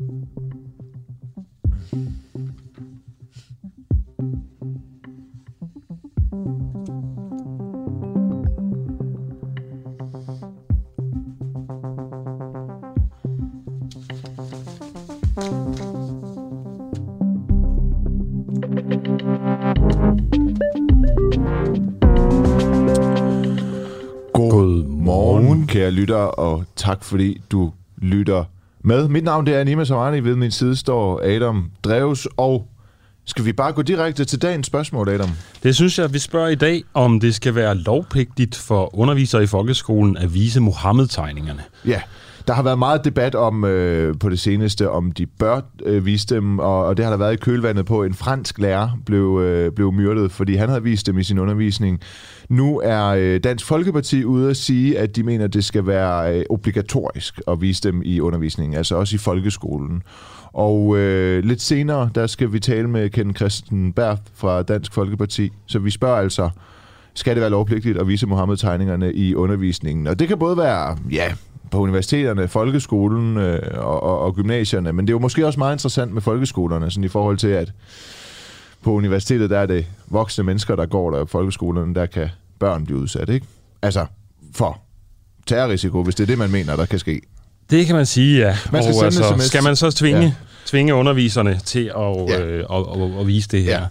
Godmorgen, kære lytter, og tak fordi du lytter med. Mit navn det er Nima Samani. Ved min side står Adam Dreves, og skal vi bare gå direkte til dagens spørgsmål, Adam? Det synes jeg, vi spørger i dag, om det skal være lovpligtigt for undervisere i folkeskolen at vise Mohammed-tegningerne. Ja, der har været meget debat om øh, på det seneste, om de bør øh, vise dem, og, og det har der været i kølvandet på. En fransk lærer blev, øh, blev myrdet, fordi han havde vist dem i sin undervisning. Nu er øh, Dansk Folkeparti ude at sige, at de mener, at det skal være øh, obligatorisk at vise dem i undervisningen, altså også i folkeskolen. Og øh, lidt senere, der skal vi tale med Ken Christen Berth fra Dansk Folkeparti. Så vi spørger altså, skal det være lovpligtigt at vise Mohammed-tegningerne i undervisningen? Og det kan både være, ja, på universiteterne, folkeskolen øh, og, og, og gymnasierne, men det er jo måske også meget interessant med folkeskolerne, sådan i forhold til, at på universitetet, der er det voksne mennesker, der går der, og folkeskolerne, der kan børn blive udsat, ikke? Altså, for terrorrisiko, hvis det er det, man mener, der kan ske. Det kan man sige, ja. Man skal og altså, skal man så tvinge, Ja. tvinge underviserne til at, ja. øh, at, at, at vise det her? Ja.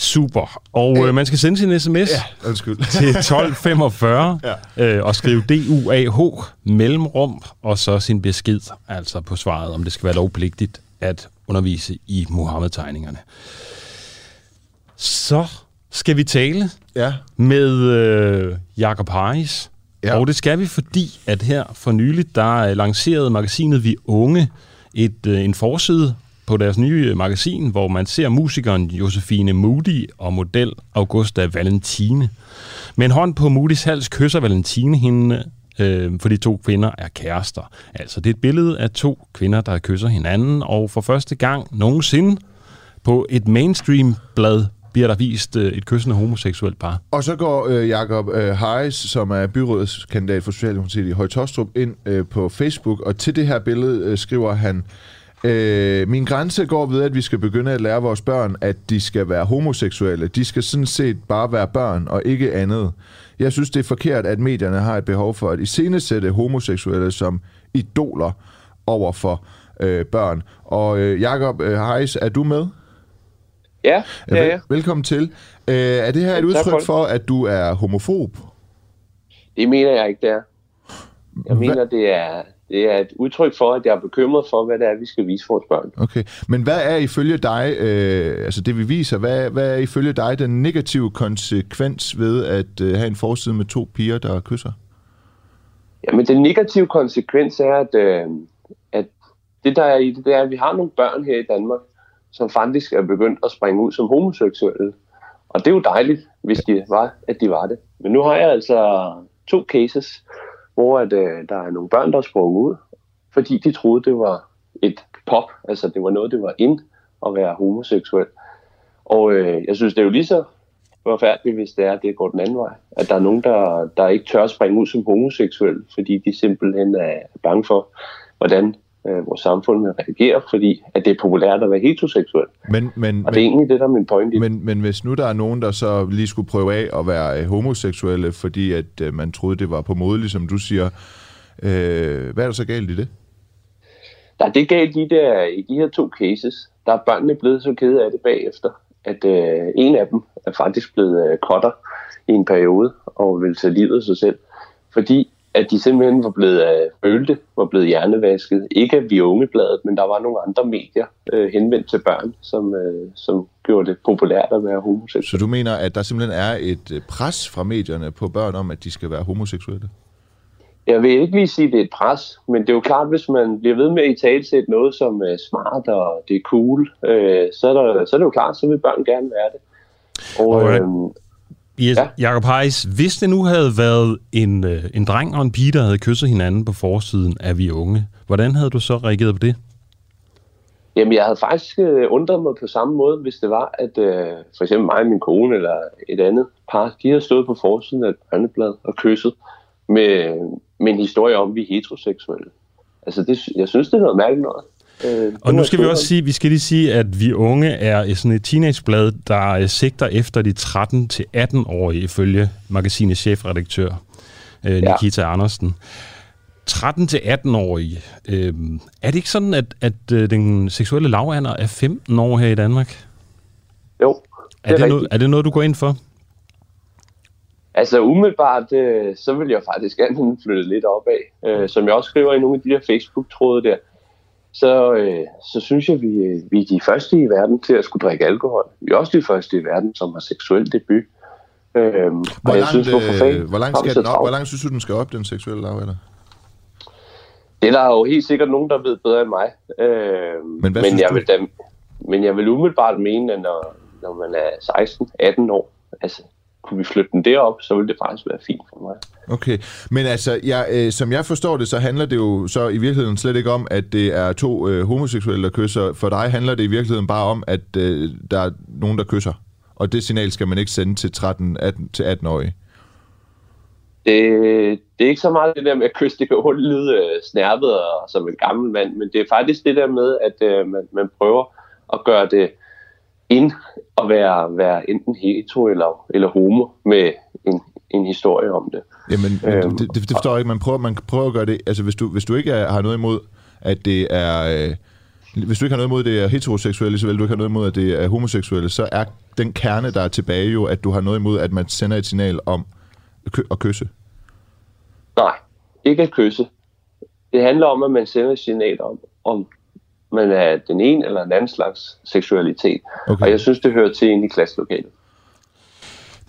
Super. Og Øh. øh, man skal sende sin sms Ja, undskyld. til 1245 Ja. øh, og skrive DUAH mellemrum, og så sin besked, altså på svaret, om det skal være lovpligtigt at undervise i Mohammed-tegningerne. Så skal vi tale ja, med øh, Jakob Harris. Ja. Og det skal vi, fordi at her for nyligt, der lancerede magasinet Vi Unge et, øh, en forside på deres nye øh, magasin, hvor man ser musikeren Josefine Moody og model Augusta Valentine. Med en hånd på Moody's hals kysser Valentine hende, øh, for de to kvinder er kærester. Altså, det er et billede af to kvinder, der kysser hinanden, og for første gang nogensinde på et mainstream-blad bliver der vist øh, et kyssende homoseksuelt par. Og så går øh, Jakob øh, Harris, som er byrådskandidat for Socialdemokratiet i Højtostrup, ind øh, på Facebook, og til det her billede øh, skriver han, øh, min grænse går ved, at vi skal begynde at lære vores børn, at de skal være homoseksuelle. De skal sådan set bare være børn, og ikke andet. Jeg synes, det er forkert, at medierne har et behov for at iscenesætte homoseksuelle som idoler over for øh, børn. Og øh, Jakob øh, Harris, er du med? Ja, det er Vel-. Velkommen til. Øh, er det her et Ja, for udtryk for, at du er homofob? Det mener jeg ikke, det er. Jeg Hva- mener, det er, det er et udtryk for, at jeg er bekymret for, hvad det er, vi skal vise vores børn. Okay, men hvad er ifølge dig, øh, altså det vi viser, hvad, hvad er ifølge dig den negative konsekvens ved at øh, have en forside med to piger, der kysser? Jamen, den negative konsekvens er, at, øh, at det, der er i det, det er, at vi har nogle børn her i Danmark, som faktisk er begyndt at springe ud som homoseksuelle. Og det er jo dejligt, hvis de var, at de var det. Men nu har jeg altså to cases, hvor at, øh, der er nogle børn, der sprang ud, fordi de troede, det var et pop, altså det var noget, det var ind at være homoseksuel. Og øh, jeg synes, det er jo lige så forfærdeligt, hvis det er, at det går den anden vej. At der er nogen, der, der ikke tør at springe ud som homoseksuel, fordi de simpelthen er bange for, hvordan øh, vores samfund vil reagere, fordi at det er populært at være heteroseksuel. Men, men, Og det er men, egentlig det, der er min point i men, men hvis nu der er nogen, der så lige skulle prøve af at være øh, homoseksuelle, fordi at øh, man troede, det var på mode, ligesom du siger, øh, hvad er der så galt i det? Der er det galt i, det er, i de her to cases, der er børnene blevet så kede af det bagefter, at øh, en af dem er faktisk blevet øh, cutter i en periode og vil tage livet af sig selv, fordi at de simpelthen var blevet øh, følte, var blevet hjernevasket. Ikke af vi ungebladet, men der var nogle andre medier øh, henvendt til børn, som, øh, som gjorde det populært at være homoseksuel. Så du mener, at der simpelthen er et øh, pres fra medierne på børn om, at de skal være homoseksuelle? Jeg vil ikke lige sige, at det er et pres, men det er jo klart, hvis man bliver ved med at i talsætte noget som er smart og det er cool, øh, så, er der, så er det jo klart, så vil børn gerne være det. Og, Alright. øhm, Yes, Ja. ja. Jacob Heiss, hvis det nu havde været en, øh, en dreng og en pige, der havde kysset hinanden på forsiden af Vi Unge, hvordan havde du så reageret på det? Jamen, jeg havde faktisk øh, undret mig på samme måde, hvis det var, at øh, for eksempel mig og min kone eller et andet par, de havde stået på forsiden af et børneblad og kysset med, med en historie om, at vi er heteroseksuelle. Altså, det, jeg synes, det er noget mærkeligt noget. Øh, og nu skal vi også sige, vi skal lige sige, at Vi Unge er sådan et teenageblad, der øh, sigter efter de 13-18-årige, ifølge magasinets chefredaktør, øh, Nikita ja. Andersen. 13-18-årige. Øh, er det ikke sådan, at, at øh, den seksuelle lavalder er 15 år her i Danmark? Jo, det er, er, det noget, er det noget, du går ind for? Altså umiddelbart, øh, så vil jeg faktisk gerne flytte lidt opad. Øh, som jeg også skriver i nogle af de der Facebook-tråde der, så, øh, så synes jeg, vi, øh, vi er de første i verden til at skulle drikke alkohol. Vi er også de første i verden, som har seksuel debut. Øh, hvor, langt, jeg synes, øh, hvor, langt skal den op? hvor langt synes du, den skal op, den seksuelle lavalder? Det er der jo helt sikkert nogen, der ved bedre end mig. Øh, men men jeg, vil da, men jeg vil umiddelbart mene, at når, når man er 16-18 år, altså kunne vi flytte den derop, så ville det faktisk være fint for mig. Okay, men altså, jeg, øh, som jeg forstår det, så handler det jo så i virkeligheden slet ikke om, at det er to øh, homoseksuelle, der kysser. For dig handler det i virkeligheden bare om, at øh, der er nogen, der kysser. Og det signal skal man ikke sende til 13-18-årige. Det, det er ikke så meget det der med at kysse, det kan jo lyde øh, snærpet og som en gammel mand, men det er faktisk det der med, at øh, man, man prøver at gøre det ind at være, være enten hetero eller, eller homo med en, en historie om det. Jamen, øhm, det, det, forstår jeg ikke. Man prøver, man prøver at gøre det... Altså, hvis du, hvis du ikke er, har noget imod, at det er... Øh, hvis du ikke har noget imod, at det er heteroseksuelle, så vil du ikke have noget imod, at det er homoseksuelle, så er den kerne, der er tilbage jo, at du har noget imod, at man sender et signal om at kysse. Nej, ikke at kysse. Det handler om, at man sender et signal om, om man er den ene eller den anden slags seksualitet. Okay. Og jeg synes, det hører til ind i klasselokalet.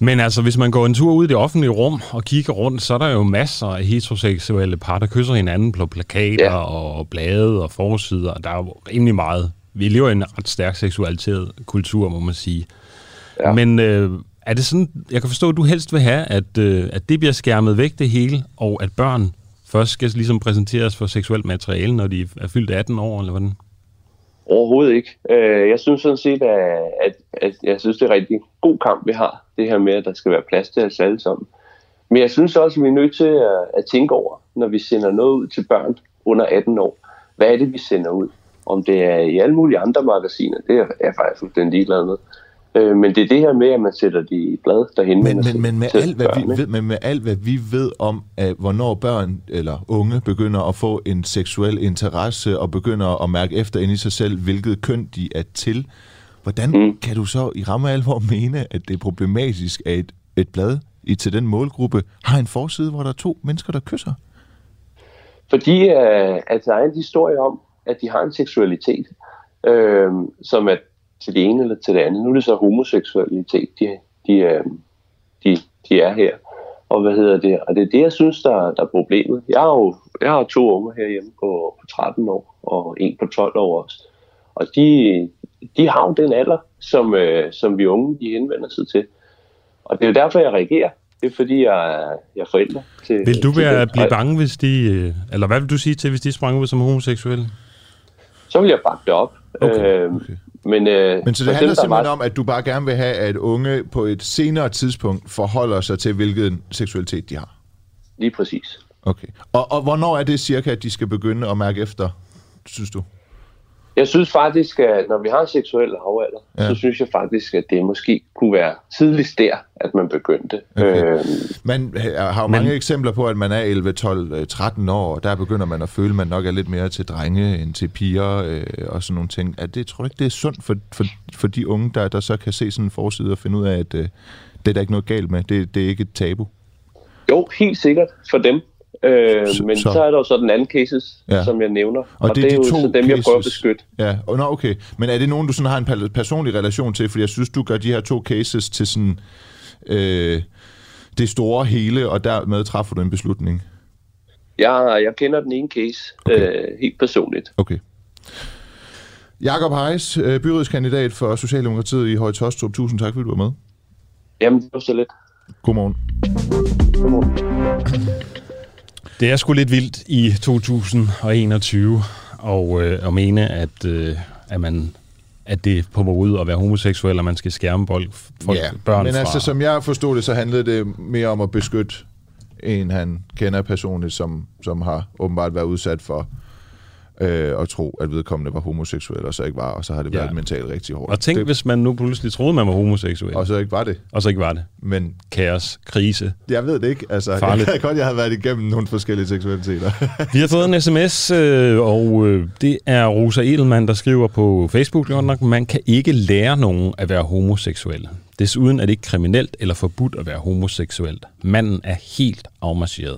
Men altså, hvis man går en tur ud i det offentlige rum og kigger rundt, så er der jo masser af heteroseksuelle par, der kysser hinanden på plakater ja. og blade og forsider. Der er jo rimelig meget. Vi lever i en ret stærk seksualiseret kultur, må man sige. Ja. Men øh, er det sådan, jeg kan forstå, at du helst vil have, at, øh, at det bliver skærmet væk det hele, og at børn først skal ligesom præsenteres for seksuelt materiale, når de er fyldt 18 år, eller hvordan? Overhovedet ikke. Øh, jeg synes sådan set, at, at, at jeg synes, det er en god kamp, vi har. Det her med, at der skal være plads til os alle sammen. Men jeg synes også, at vi er nødt til at, at tænke over, når vi sender noget ud til børn under 18 år. Hvad er det, vi sender ud? Om det er i alle mulige andre magasiner, det er jeg faktisk fuldstændig ligeglad med. Øh, men det er det her med, at man sætter de i blad, der henvender men, men, men, med alt, hvad vi ved, men med alt, hvad vi ved om, at hvornår børn eller unge begynder at få en seksuel interesse og begynder at mærke efter ind i sig selv, hvilket køn de er til, hvordan mm. kan du så i ramme alvor mene, at det er problematisk, at et, et blad i til den målgruppe har en forside, hvor der er to mennesker, der kysser? Fordi uh, at der er en historie om, at de har en seksualitet, øh, som at til det ene eller til det andet. Nu er det så homoseksualitet, de, de, øh, de, de er her. Og hvad hedder det? Og det er det, jeg synes, der, der er problemet. Jeg har jo jeg har to unger herhjemme på, på 13 år, og en på 12 år også. Og de, de har jo den alder, som, øh, som vi unge de henvender sig til. Og det er jo derfor, jeg reagerer. Det er fordi, jeg, jeg er forældre til... Vil du være, til blive bange, hvis de... Øh, eller hvad vil du sige til, hvis de sprang ud som homoseksuelle? Så vil jeg bakke det op. Okay, øh, okay. Men, øh, Men så det handler simpelthen var... om, at du bare gerne vil have, at unge på et senere tidspunkt forholder sig til, hvilken seksualitet de har? Lige præcis. Okay. Og, og hvornår er det cirka, at de skal begynde at mærke efter, synes du? Jeg synes faktisk, at når vi har en seksuel havalder, ja. så synes jeg faktisk, at det måske kunne være tidligst der, at man begyndte. Okay. Øhm, man har jo mange men... eksempler på, at man er 11, 12, 13 år, og der begynder man at føle, at man nok er lidt mere til drenge end til piger øh, og sådan nogle ting. Er det, tror du ikke, det er sundt for, for, for de unge, der, der så kan se sådan en forside og finde ud af, at øh, det er der ikke noget galt med? Det, det er ikke et tabu? Jo, helt sikkert for dem. Øh, men så. så er der jo så den anden cases, ja. som jeg nævner. Og, og det, er, det er jo de så dem, cases. jeg prøver at beskytte. Ja, og, nå, okay. Men er det nogen, du sådan har en personlig relation til? Fordi jeg synes, du gør de her to cases til sådan øh, det store hele, og dermed træffer du en beslutning. Ja, jeg kender den ene case okay. øh, helt personligt. Okay. Jakob Heis, øh, byrådskandidat for Socialdemokratiet i Høje Tostrup. Tusind tak, fordi du var med. Jamen, det var så lidt. Godmorgen. Godmorgen. Det er sgu lidt vildt i 2021 og, øh, at mene, at, øh, at man at det er på mode at være homoseksuel, og man skal skærme folk, folk ja, børn men fra... altså, som jeg forstod det, så handlede det mere om at beskytte en, han kender personligt, som, som har åbenbart været udsat for øh, og tro, at vedkommende var homoseksuel, og så ikke var, og så har det været Ja. mentalt rigtig hårdt. Og tænk, det, hvis man nu pludselig troede, man var homoseksuel, og så ikke var det. og så ikke var det. Men Kaos, krise. jeg ved det ikke. Altså, Farligt. jeg ved godt, jeg har været igennem nogle forskellige seksualiteter. Vi har fået en sms, øh, og øh, det er Rosa Edelmann, der skriver på Facebook, godt nok, man kan ikke lære nogen at være homoseksuel. Desuden er det ikke kriminelt eller forbudt at være homoseksuel. Manden er helt afmarcheret.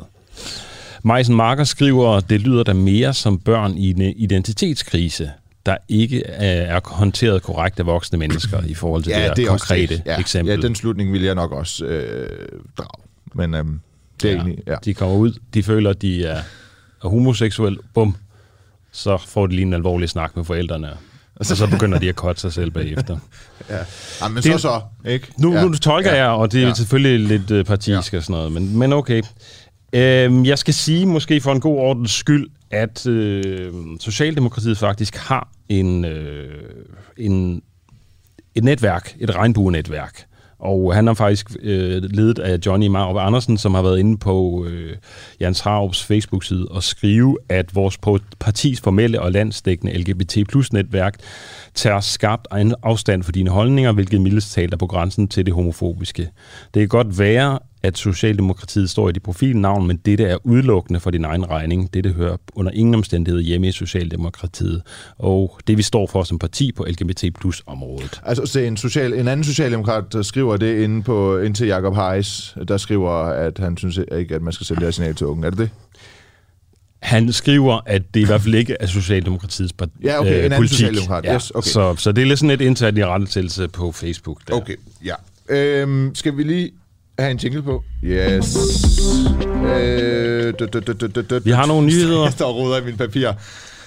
Majsen Marker skriver, det lyder da mere som børn i en identitetskrise, der ikke er håndteret korrekt af voksne mennesker i forhold til det her er også konkrete det. ja, eksempel. Ja, den slutning vil jeg nok også øh, drage. Men øhm, det er ja. egentlig... Ja. De kommer ud, de føler, de er, er homoseksuelle, bum, så får de lige en alvorlig snak med forældrene, og så begynder de at kotte sig selv bagefter. ja. ja men Det- så så, ikke? Nu, ja. nu tolker jeg, og det er Ja. ja. selvfølgelig lidt øh, partisk ja. og sådan noget, men, men okay. Øhm, jeg skal sige, måske for en god ordens skyld, at øh, Socialdemokratiet faktisk har en, øh, en, et netværk, et regnbue-netværk. Og han er faktisk øh, ledet af Johnny Marup Andersen, som har været inde på øh, Jens Harups Facebook-side og skrive, at vores partis formelle og landsdækkende LGBT plus netværk tager skarpt en afstand for dine holdninger, hvilket mildest talt er på grænsen til det homofobiske. Det kan godt være, at Socialdemokratiet står i dit profilnavn, men dette er udelukkende for din egen regning. Dette hører under ingen omstændighed hjemme i Socialdemokratiet, og det vi står for som parti på LGBT plus området. Altså, se, en, social, en anden socialdemokrat der skriver det inde, på, inde til Jacob Heiss, der skriver, at han synes ikke, at man skal sende det her signal til unge. Er det det? Han skriver, at det i hvert fald ikke er Socialdemokratiets part- Ja, okay, en anden politik. socialdemokrat. Yes, okay. så, så det er lidt sådan et internt i rettelselse på Facebook. Der. Okay, ja. Øhm, skal vi lige have en jingle på? Yes. Øh. Vi har nogle nyheder. Jeg står og roder i mine papirer.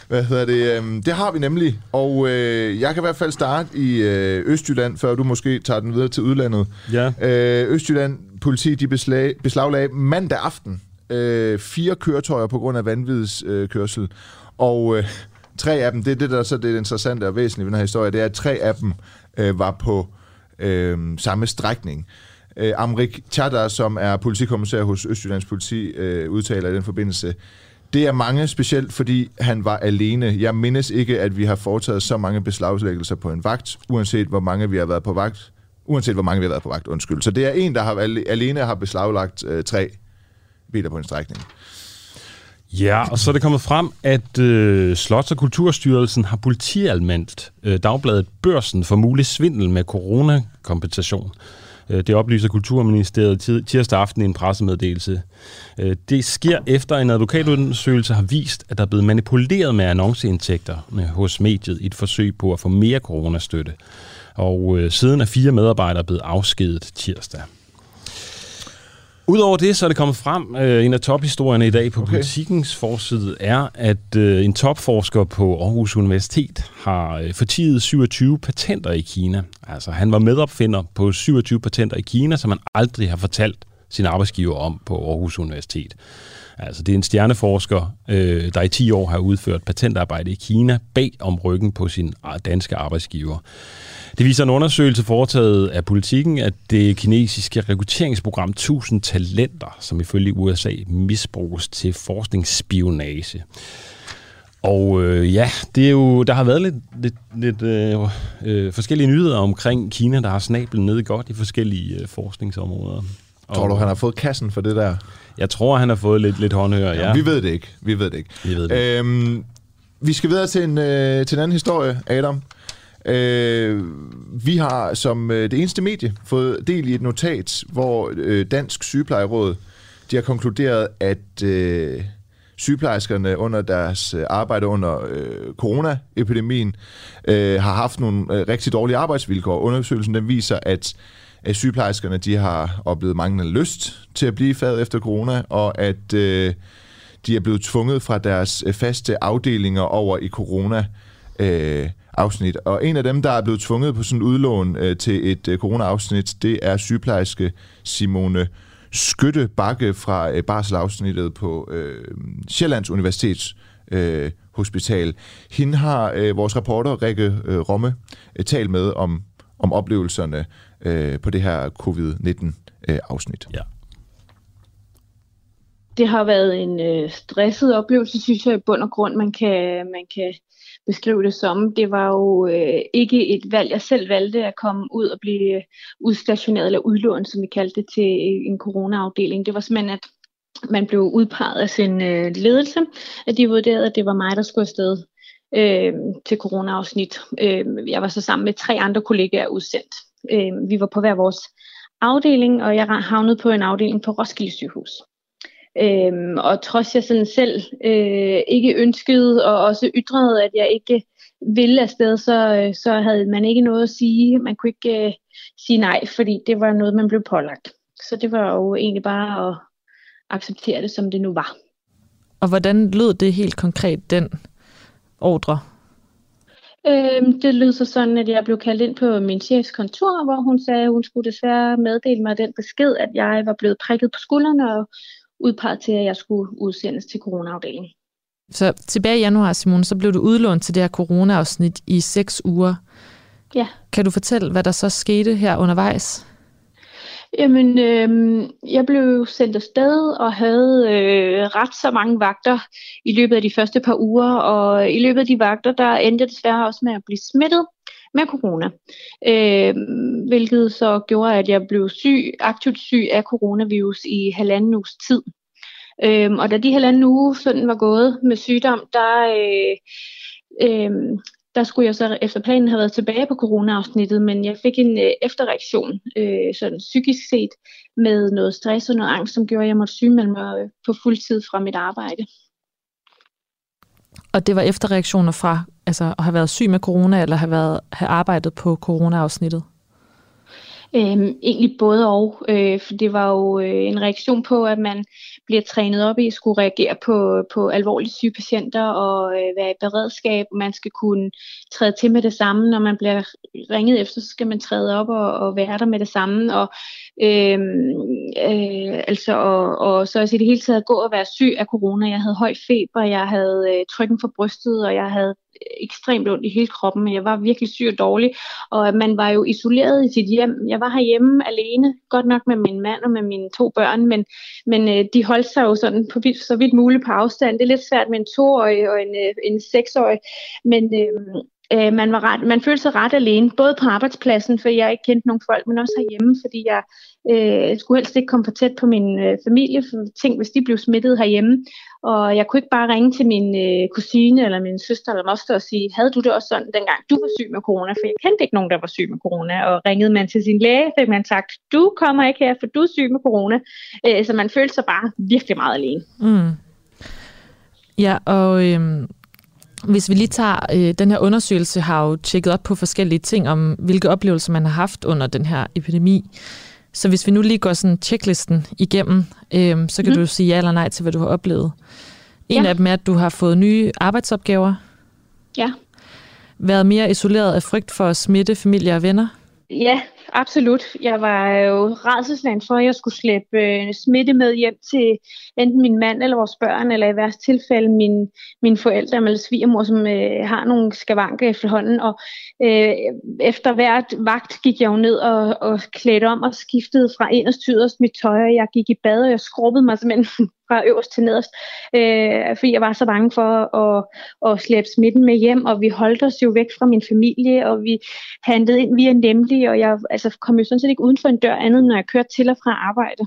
Hvad hedder det? Øhm, det har vi nemlig, og øh, jeg kan i hvert fald starte i øh, Østjylland, før du måske tager den videre til udlandet. Ja. Øh, Østjylland politi de beslag, beslaglagde mandag aften øh, fire køretøjer på grund af vanvidskørsel. Øh, og øh, tre af dem, det er det, der så er det interessante og væsentlige ved den her historie, det er, at tre af dem øh, var på øh, samme strækning. Øh, Øh, Amrik Tjadar, som er politikommissær hos Østjyllands politi, øh, udtaler i den forbindelse, det er mange, specielt fordi han var alene. Jeg mindes ikke, at vi har foretaget så mange beslaglæggelser på en vagt, uanset hvor mange vi har været på vagt. Uanset hvor mange vi har været på vagt, undskyld. Så det er en, der har alene har beslaglagt øh, tre biler på en strækning. Ja, og så er det kommet frem, at øh, Slots- og Kulturstyrelsen har politialmeldt øh, dagbladet Børsen for mulig svindel med coronakompensation. Øh, det oplyser Kulturministeriet tirsdag aften i en pressemeddelelse. Øh, det sker efter en advokatundersøgelse har vist, at der er blevet manipuleret med annonceindtægter hos mediet i et forsøg på at få mere coronastøtte. Og øh, siden er fire medarbejdere blevet afskedet tirsdag. Udover det, så er det kommet frem, øh, en af tophistorierne i dag på Okay. politikens forside er, at øh, en topforsker på Aarhus Universitet har øh, fortidet 27 patenter i Kina. Altså, han var medopfinder på 27 patenter i Kina, som han aldrig har fortalt sin arbejdsgiver om på Aarhus Universitet. Altså, det er en stjerneforsker, øh, der i 10 år har udført patentarbejde i Kina bag om ryggen på sin danske arbejdsgiver. Det viser en undersøgelse foretaget af politikken, at det kinesiske rekrutteringsprogram 1000 Talenter, som ifølge USA misbruges til forskningsspionage. Og øh, ja, det er jo, der har været lidt, lidt, lidt øh, øh, forskellige nyheder omkring Kina, der har snablen ned godt i forskellige øh, forskningsområder. Og Tror du, han har fået kassen for det der? Jeg tror, han har fået lidt, lidt håndhør, ja. Vi ved det ikke. Vi ved det ikke. Vi ved det. Øhm, vi skal videre til en, øh, til en anden historie, Adam. Øh, vi har som øh, det eneste medie fået del i et notat, hvor øh, Dansk Sygeplejeråd de har konkluderet, at øh, sygeplejerskerne under deres øh, arbejde under øh, coronaepidemien øh, har haft nogle øh, rigtig dårlige arbejdsvilkår. Undersøgelsen den viser, at at sygeplejerskerne de har oplevet manglende lyst til at blive i faget efter corona, og at øh, de er blevet tvunget fra deres øh, faste afdelinger over i corona øh, afsnit. Og en af dem, der er blevet tvunget på sådan et udlån øh, til et øh, corona-afsnit, det er sygeplejerske Simone Skytte Bakke fra øh, barselafsnittet på øh, Sjællands Universitets øh, Hospital. Hende har øh, vores reporter Rikke øh, Romme øh, talt med om, om oplevelserne øh, på det her covid-19 øh, afsnit. Ja. det har været en øh, stresset oplevelse, synes jeg i bund og grund, man kan, man kan beskrive det som. Det var jo øh, ikke et valg, jeg selv valgte at komme ud og blive udstationeret eller udlånt, som vi kaldte det, til en coronaafdeling. Det var simpelthen, at man blev udpeget af sin øh, ledelse, at de vurderede, at det var mig, der skulle afsted øh, til coronaafsnit. Øh, jeg var så sammen med tre andre kollegaer udsendt. Øh, vi var på hver vores afdeling, og jeg havnede på en afdeling på Roskilde sygehus. Øhm, og trods jeg sådan selv øh, ikke ønskede og også ytrede, at jeg ikke ville afsted, så, øh, så havde man ikke noget at sige. Man kunne ikke øh, sige nej, fordi det var noget, man blev pålagt. Så det var jo egentlig bare at acceptere det, som det nu var. Og hvordan lød det helt konkret, den ordre? Øhm, det lød så sådan, at jeg blev kaldt ind på min chefs kontor, hvor hun sagde, at hun skulle desværre meddele mig den besked, at jeg var blevet prikket på skuldrene og udpeget til, at jeg skulle udsendes til coronaafdelingen. Så tilbage i januar, Simon, så blev du udlånt til det her corona-afsnit i seks uger. Ja. Kan du fortælle, hvad der så skete her undervejs? Jamen, øh, jeg blev sendt afsted og havde øh, ret så mange vagter i løbet af de første par uger, og i løbet af de vagter, der endte jeg desværre også med at blive smittet med corona, øh, hvilket så gjorde, at jeg blev syg, aktivt syg af coronavirus i halvanden uges tid. Øh, og da de halvanden uge sådan var gået med sygdom, der, øh, øh, der skulle jeg så efter planen have været tilbage på corona-afsnittet, men jeg fik en øh, efterreaktion, øh, sådan psykisk set, med noget stress og noget angst, som gjorde, at jeg måtte sygemelde mig øh, på fuld tid fra mit arbejde. Og det var efterreaktioner fra altså, at have været syg med corona, eller have, været, have arbejdet på corona-afsnittet? Øhm, egentlig både og, øh, for det var jo øh, en reaktion på, at man bliver trænet op i at skulle reagere på, på alvorligt syge patienter og øh, være i beredskab. Man skal kunne træde til med det samme, når man bliver ringet efter, så skal man træde op og, og være der med det samme. Og, øh, øh, altså, og, og så også i det hele taget gå og være syg af corona. Jeg havde høj feber, jeg havde øh, trykken for brystet, og jeg havde øh, ekstremt ondt i hele kroppen, jeg var virkelig syg og dårlig, og man var jo isoleret i sit hjem. Jeg var herhjemme alene, godt nok med min mand og med mine to børn, men, men øh, de holdt holde sig jo sådan på, vidt, så vidt muligt på afstand. Det er lidt svært med en toårig og en, øh, en seksårig, men øh, øh, man, var ret, man følte sig ret alene, både på arbejdspladsen, for jeg ikke kendte nogen folk, men også herhjemme, fordi jeg øh, skulle helst ikke komme for tæt på min øh, familie, for ting, hvis de blev smittet herhjemme. Og jeg kunne ikke bare ringe til min øh, kusine eller min søster eller moster og sige, havde du det også sådan, dengang du var syg med corona? For jeg kendte ikke nogen, der var syg med corona. Og ringede man til sin læge, fik man sagt, du kommer ikke her, for du er syg med corona. Øh, så man følte sig bare virkelig meget alene. Mm. Ja, og Øh hvis vi lige tager, øh, den her undersøgelse har jo tjekket op på forskellige ting om, hvilke oplevelser man har haft under den her epidemi. Så hvis vi nu lige går sådan checklisten igennem, øh, så kan mm. du sige ja eller nej til, hvad du har oplevet. En ja. af dem er, at du har fået nye arbejdsopgaver. Ja. Været mere isoleret af frygt for at smitte familie og venner. Ja, absolut. Jeg var jo rædselsland for, at jeg skulle slæbe øh, smitte med hjem til enten min mand eller vores børn, eller i værste tilfælde min, mine forældre eller svigermor, som øh, har nogle skavanker efterhånden. Og øh, efter hvert vagt gik jeg jo ned og, og klædte om og skiftede fra inderst til yderst mit tøj, og jeg gik i bad, og jeg skrubbede mig simpelthen fra øverst til nederst, øh, fordi jeg var så bange for at, at slæbe smitten med hjem, og vi holdt os jo væk fra min familie, og vi handlede ind via Nemlig, og jeg altså, kom jo sådan set ikke uden for en dør andet, når jeg kørte til og fra arbejde.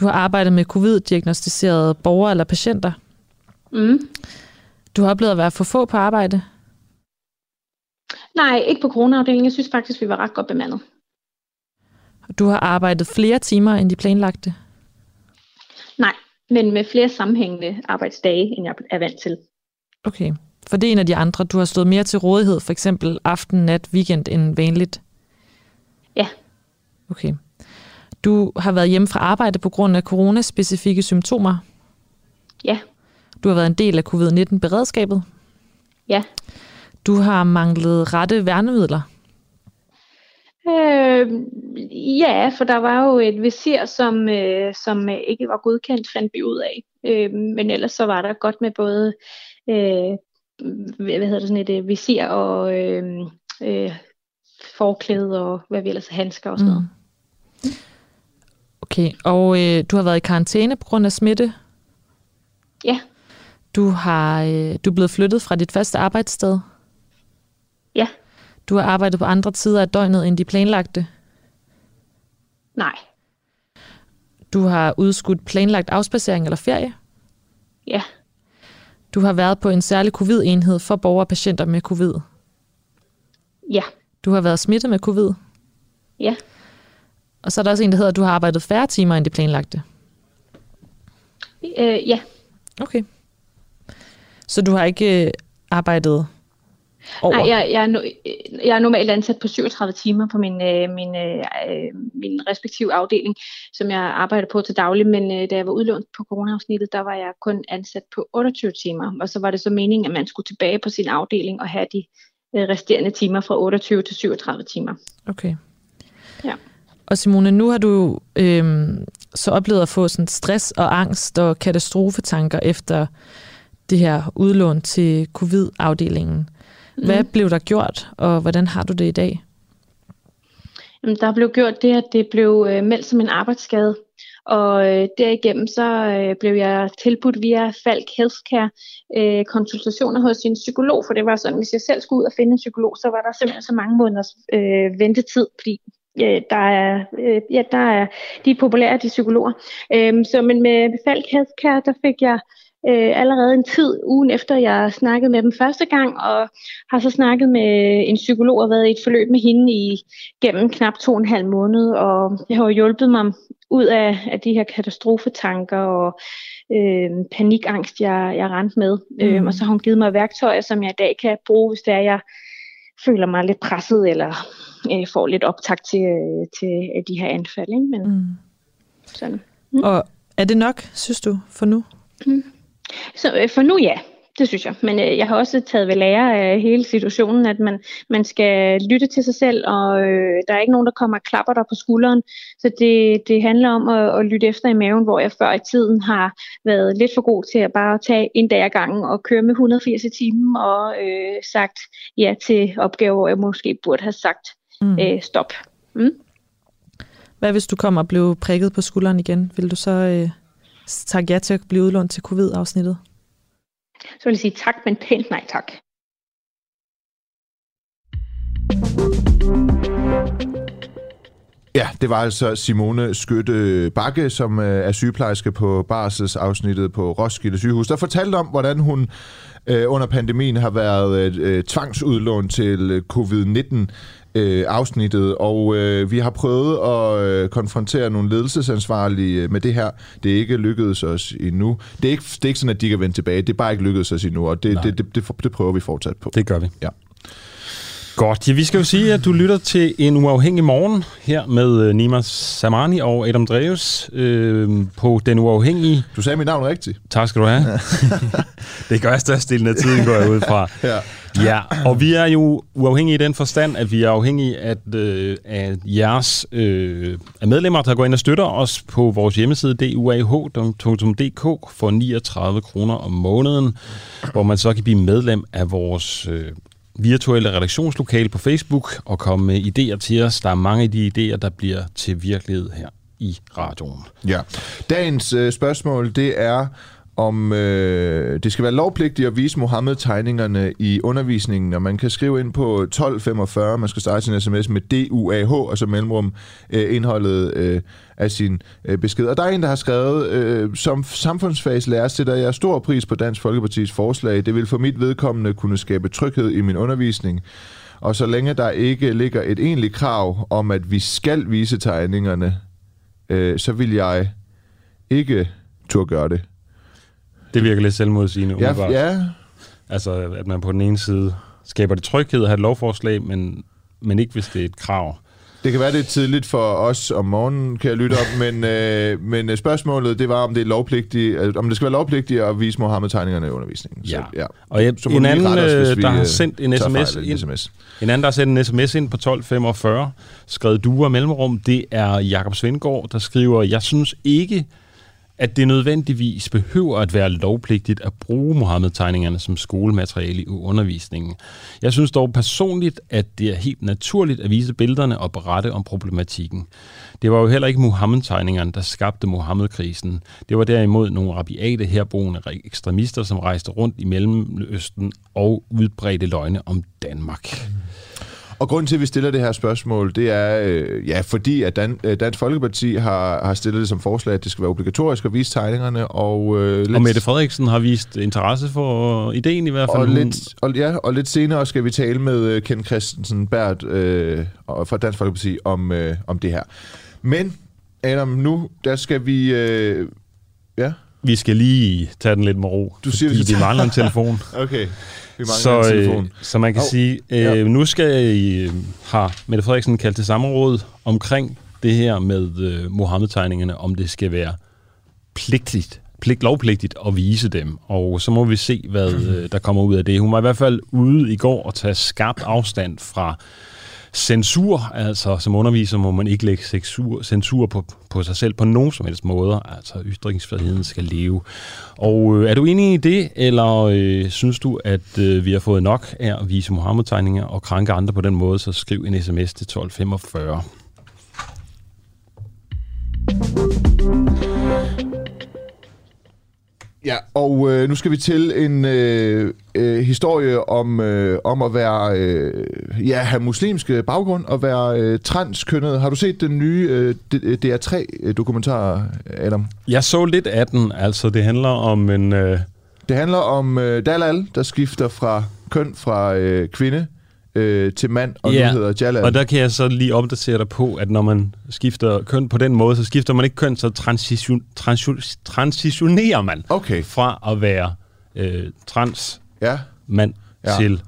Du har arbejdet med covid-diagnostiserede borgere eller patienter. Mm. Du har oplevet at være for få på arbejde? Nej, ikke på coronaafdelingen. Jeg synes faktisk, vi var ret godt bemandet. Du har arbejdet flere timer end de planlagte? Nej, men med flere sammenhængende arbejdsdage, end jeg er vant til. Okay. For det er en af de andre. Du har stået mere til rådighed, for eksempel aften, nat, weekend end vanligt? Okay. Du har været hjemme fra arbejde på grund af coronaspecifikke symptomer? Ja. Du har været en del af covid-19-beredskabet? Ja. Du har manglet rette værnemidler? Øh, ja, for der var jo et visir, som, øh, som ikke var godkendt, fandt vi ud af. Øh, men ellers så var der godt med både øh, hvad hedder det, sådan et øh, visir og øh, øh, forklæde og hvad vi ellers handsker og sådan noget. Mm. Okay, og øh, du har været i karantæne på grund af smitte? Ja. Du, har, øh, du er blevet flyttet fra dit første arbejdssted. Ja. Du har arbejdet på andre tider af døgnet end de planlagte. Nej. Du har udskudt planlagt afspacering eller ferie. Ja. Du har været på en særlig covid-enhed for borgere og patienter med covid. Ja. Du har været smittet med covid. Ja. Og så er der også en, der hedder, at du har arbejdet færre timer end de planlagte. Øh, ja. Okay. Så du har ikke øh, arbejdet over? Nej, jeg, jeg, er no, jeg er normalt ansat på 37 timer på min, øh, min, øh, øh, min respektive afdeling, som jeg arbejder på til daglig, men øh, da jeg var udlånt på coronaafsnittet, der var jeg kun ansat på 28 timer, og så var det så meningen, at man skulle tilbage på sin afdeling og have de øh, resterende timer fra 28 til 37 timer. Okay. Ja. Og Simone, nu har du øhm, så oplevet at få sådan stress og angst og katastrofetanker efter det her udlån til covid-afdelingen. Hvad Mhm. blev der gjort, og hvordan har du det i dag? Jamen, der blev gjort det, at det blev øh, meldt som en arbejdsskade, og øh, derigennem så øh, blev jeg tilbudt via Falk Healthcare øh, konsultationer hos en psykolog, for det var sådan, hvis jeg selv skulle ud og finde en psykolog, så var der simpelthen så mange måneders øh, ventetid, fordi øh, der er, øh, ja, der er, de er populære, de psykologer. Øhm, så men med Falk Healthcare, der fik jeg øh, allerede en tid ugen efter, jeg snakkede med dem første gang, og har så snakket med en psykolog og været i et forløb med hende i gennem knap to og en halv måned, og det har jo hjulpet mig ud af, af de her katastrofetanker og øh, panikangst, jeg, jeg rendte med. Mm. Øh, og så har hun givet mig værktøjer, som jeg i dag kan bruge, hvis det er, jeg føler mig lidt presset, eller øh, får lidt optakt til, øh, til øh, de her anfald. Ikke? Men, Mm. sådan. Og er det nok, synes du, for nu? Så øh, for nu ja, det synes jeg. Men øh, jeg har også taget ved lære af hele situationen, at man, man skal lytte til sig selv, og øh, der er ikke nogen, der kommer og klapper dig på skulderen. Så det, det handler om at, at lytte efter i maven, hvor jeg før i tiden har været lidt for god til at bare tage en dag ad gangen og køre med 180 i timen og øh, sagt ja til opgaver, hvor jeg måske burde have sagt Mm. øh, stop. Hvad hvis du kommer og bliver prikket på skulderen igen? Vil du så øh, tak ja til at blive udlånt til covid-afsnittet? Så vil jeg sige tak, men pænt nej tak. Ja, det var altså Simone Skytte Bakke, som øh, er sygeplejerske på barselsafsnittet på Roskilde sygehus, der fortalte om, hvordan hun øh, under pandemien har været øh, tvangsudlånt til øh, covid-19 øh, afsnittet, og øh, vi har prøvet at øh, konfrontere nogle ledelsesansvarlige med det her. Det er ikke lykkedes os endnu. Det er ikke, det er ikke sådan, at de kan vende tilbage. Det er bare ikke lykkedes os endnu, og det, det, det, det, det prøver vi fortsat på. Det gør vi. Ja. Godt. Ja, vi skal jo sige, at du lytter til en uafhængig morgen her med øh, Nima Samani og Adam Dreves øh, på Den Uafhængige. Du sagde mit navn rigtigt. Tak skal du have. det gør jeg størstedelen af tiden, går jeg ud fra. Ja. Ja, og vi er jo uafhængige i den forstand, at vi er afhængige af, øh, af jeres øh, af medlemmer, der går ind og støtter os på vores hjemmeside duah.dk for 39 kroner om måneden, hvor man så kan blive medlem af vores øh, virtuelle redaktionslokale på Facebook og komme med idéer til os. Der er mange af de idéer, der bliver til virkelighed her i radioen. Ja. Dagens øh, spørgsmål, det er, om øh, det skal være lovpligtigt at vise Mohammed-tegningerne i undervisningen, og man kan skrive ind på 1245, man skal starte sin sms med DUAH, og så mellemrum øh, indholdet øh, af sin øh, besked. Og der er en, der har skrevet, øh, som samfundsfagslærer sætter jeg stor pris på Dansk Folkepartis forslag. Det vil for mit vedkommende kunne skabe tryghed i min undervisning. Og så længe der ikke ligger et egentligt krav om, at vi skal vise tegningerne, øh, så vil jeg ikke turde gøre det. Det virker lidt selvmodsigende. Ja, umiddelbart. ja, Altså, at man på den ene side skaber det tryghed at have et lovforslag, men, men ikke hvis det er et krav. Det kan være lidt tidligt for os om morgenen, kan jeg lytte op, men, øh, men øh, spørgsmålet det var, om det er lovpligtigt, øh, om det skal være lovpligtigt at vise Mohammed-tegningerne i undervisningen. Ja. ja. Og jeg, Så en anden, os, øh, vi, der har øh, sendt en sms, fejl ind, sms. en anden, der har sendt en sms ind på 1245, skrevet duer mellemrum, det er Jakob Svendgaard, der skriver, jeg synes ikke, at det nødvendigvis behøver at være lovpligtigt at bruge Mohammed-tegningerne som skolemateriale i undervisningen. Jeg synes dog personligt, at det er helt naturligt at vise billederne og berette om problematikken. Det var jo heller ikke Mohammed-tegningerne, der skabte Mohammed-krisen. Det var derimod nogle rabiate herboende ekstremister, som rejste rundt i Mellemøsten og udbredte løgne om Danmark. Mm. Og grunden til, at vi stiller det her spørgsmål, det er, øh, ja, fordi at Dan, øh, Dansk Folkeparti har, har stillet det som forslag, at det skal være obligatorisk at vise tegningerne. Og, øh, lidt, og Mette Frederiksen har vist interesse for ideen i hvert fald. Og lidt, og, ja, og lidt senere skal vi tale med øh, Ken Christensen Bært øh, fra Dansk Folkeparti om, øh, om det her. Men Adam, nu der skal vi... Øh, ja? Vi skal lige tage den lidt med ro, du siger, fordi vi mangler en telefon. okay. Vi så, en telefon. Øh, så man kan oh, sige, øh, ja. nu skal I, øh, har Mette Frederiksen kaldt til samråd omkring det her med øh, Mohammed-tegningerne, om det skal være pligtigt, pligt, lovpligtigt at vise dem. Og så må vi se, hvad øh, der kommer ud af det. Hun var i hvert fald ude i går og tage skarpt afstand fra censur, altså som underviser må man ikke lægge censur, censur på, på sig selv på nogen som helst måder, altså ytringsfriheden skal leve. Og øh, er du enig i det, eller øh, synes du, at øh, vi har fået nok af at vise Mohammed-tegninger og krænke andre på den måde, så skriv en sms til 1245. Ja, og øh, nu skal vi til en øh, øh, historie om, øh, om at være øh, ja, have muslimsk baggrund og være øh, transkønnet. Har du set den nye øh, DR3-dokumentar, Adam? Jeg så lidt af den. Altså, det handler om en... Øh... Det handler om øh, Dalal, der skifter fra køn fra øh, kvinde øh, til mand, og ja, nu hedder Jalal. og der kan jeg så lige opdatere dig på, at når man skifter køn på den måde, så skifter man ikke køn, så transition, transition, transitionerer man okay. fra at være øh, trans ja. mand ja. til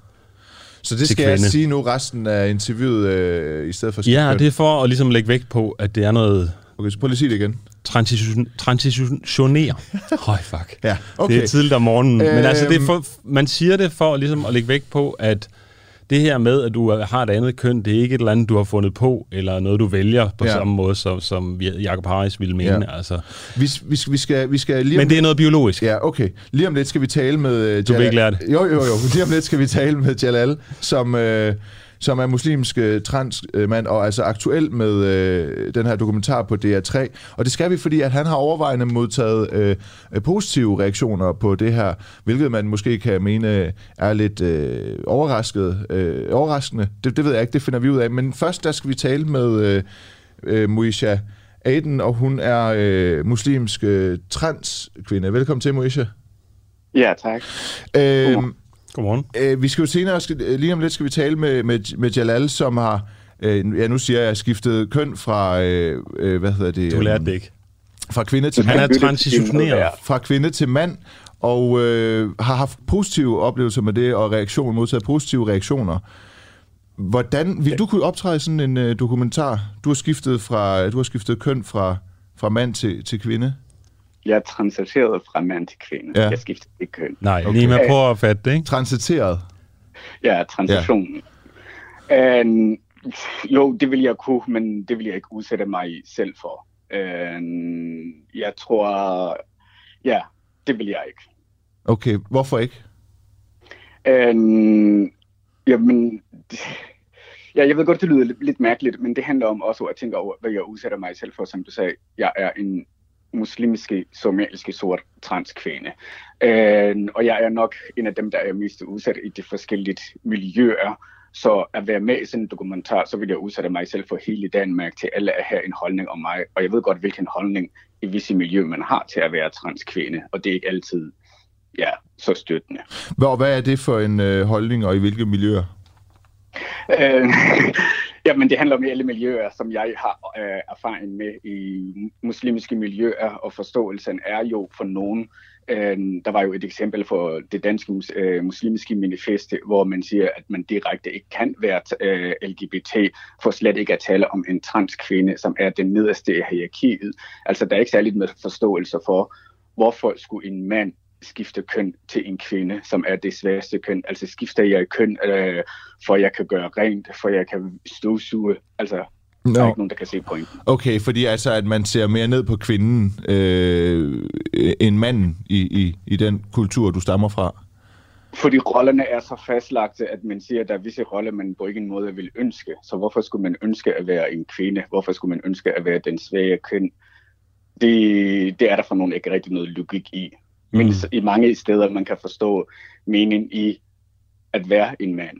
så det skal kvinde. jeg sige nu resten af interviewet, øh, i stedet for Ja, køn. det er for at ligesom lægge vægt på, at det er noget... Okay, så prøv lige at sige det igen. Transition, transitionere. Høj, fuck. Ja, okay. Det er tidligt om morgenen. Øh, Men altså, det er for, man siger det for ligesom at lægge vægt på, at det her med, at du har et andet køn, det er ikke et eller andet, du har fundet på, eller noget, du vælger på ja. samme måde, som, som Jacob Harris ville mene. Ja. Altså. Vi, vi, vi, skal, vi skal lige. Men det er noget biologisk. Ja, okay. Lige om lidt skal vi tale med... Uh, du vil ikke lære det? Jo, jo, jo. Lige om lidt skal vi tale med Jalal, som... Uh, som er muslimsk øh, transmand, og altså aktuel med øh, den her dokumentar på DR3. Og det skal vi, fordi at han har overvejende modtaget øh, positive reaktioner på det her, hvilket man måske kan mene er lidt øh, overrasket, øh, overraskende. Det, det ved jeg ikke, det finder vi ud af. Men først der skal vi tale med øh, øh, Moisha Aiden, og hun er øh, muslimsk øh, transkvinde. Velkommen til, Moisha. Ja, tak. Øh, Godmorgen. Øh, vi skal jo senere, skal, øh, lige om lidt skal vi tale med, med, med Jalal, som har, øh, ja nu siger jeg, skiftet køn fra, øh, øh, hvad hedder det? Du lærte det ikke. Fra kvinde til Han er transitioneret. Fra kvinde til mand, og øh, har haft positive oplevelser med det, og reaktioner, modtaget positive reaktioner. Hvordan vil du kunne optræde sådan en øh, dokumentar? Du har skiftet fra du har skiftet køn fra fra mand til, til kvinde jeg transiterede fra mand til kvinde. Ja. Jeg skiftede ikke køn. Nej, okay. lige med på at fatte det, ikke? Transiteret? Ja, transition. Ja. Um, jo, det vil jeg kunne, men det vil jeg ikke udsætte mig selv for. Um, jeg tror, ja, det vil jeg ikke. Okay, hvorfor ikke? Um, jamen, ja, jeg ved godt, det lyder lidt mærkeligt, men det handler om også at tænke over, hvad jeg udsætter mig selv for. Som du sagde, jeg er en muslimske, somaliske sort transkvinde. Øh, og jeg er nok en af dem, der er mest udsat i de forskellige miljøer. Så at være med i sådan en dokumentar, så vil jeg udsætte mig selv for hele Danmark til alle at have en holdning om mig. Og jeg ved godt, hvilken holdning i visse miljø man har til at være transkvinde. Og det er ikke altid ja, så støttende. Hvad, hvad er det for en øh, holdning, og i hvilke miljøer? Øh, Jamen, det handler om alle miljøer, som jeg har øh, erfaring med i muslimske miljøer, og forståelsen er jo for nogen. Øh, der var jo et eksempel for det danske øh, muslimske manifest, hvor man siger, at man direkte ikke kan være øh, LGBT, for slet ikke at tale om en transkvinde, som er den nederste i hierarkiet. Altså, der er ikke særligt med forståelse for, hvorfor skulle en mand skifte køn til en kvinde, som er det sværeste køn. Altså skifter jeg køn, øh, for jeg kan gøre rent, for jeg kan støvsuge. Altså, No. Der er ikke nogen, der kan se pointen. Okay, fordi altså, at man ser mere ned på kvinden øh, end manden i, i, i den kultur, du stammer fra? Fordi rollerne er så fastlagte, at man siger, at der er visse roller, man på ingen måde vil ønske. Så hvorfor skulle man ønske at være en kvinde? Hvorfor skulle man ønske at være den svage køn? Det, det er der for nogen ikke rigtig noget logik i. Men mm. i mange steder, man kan forstå mening i at være en mand.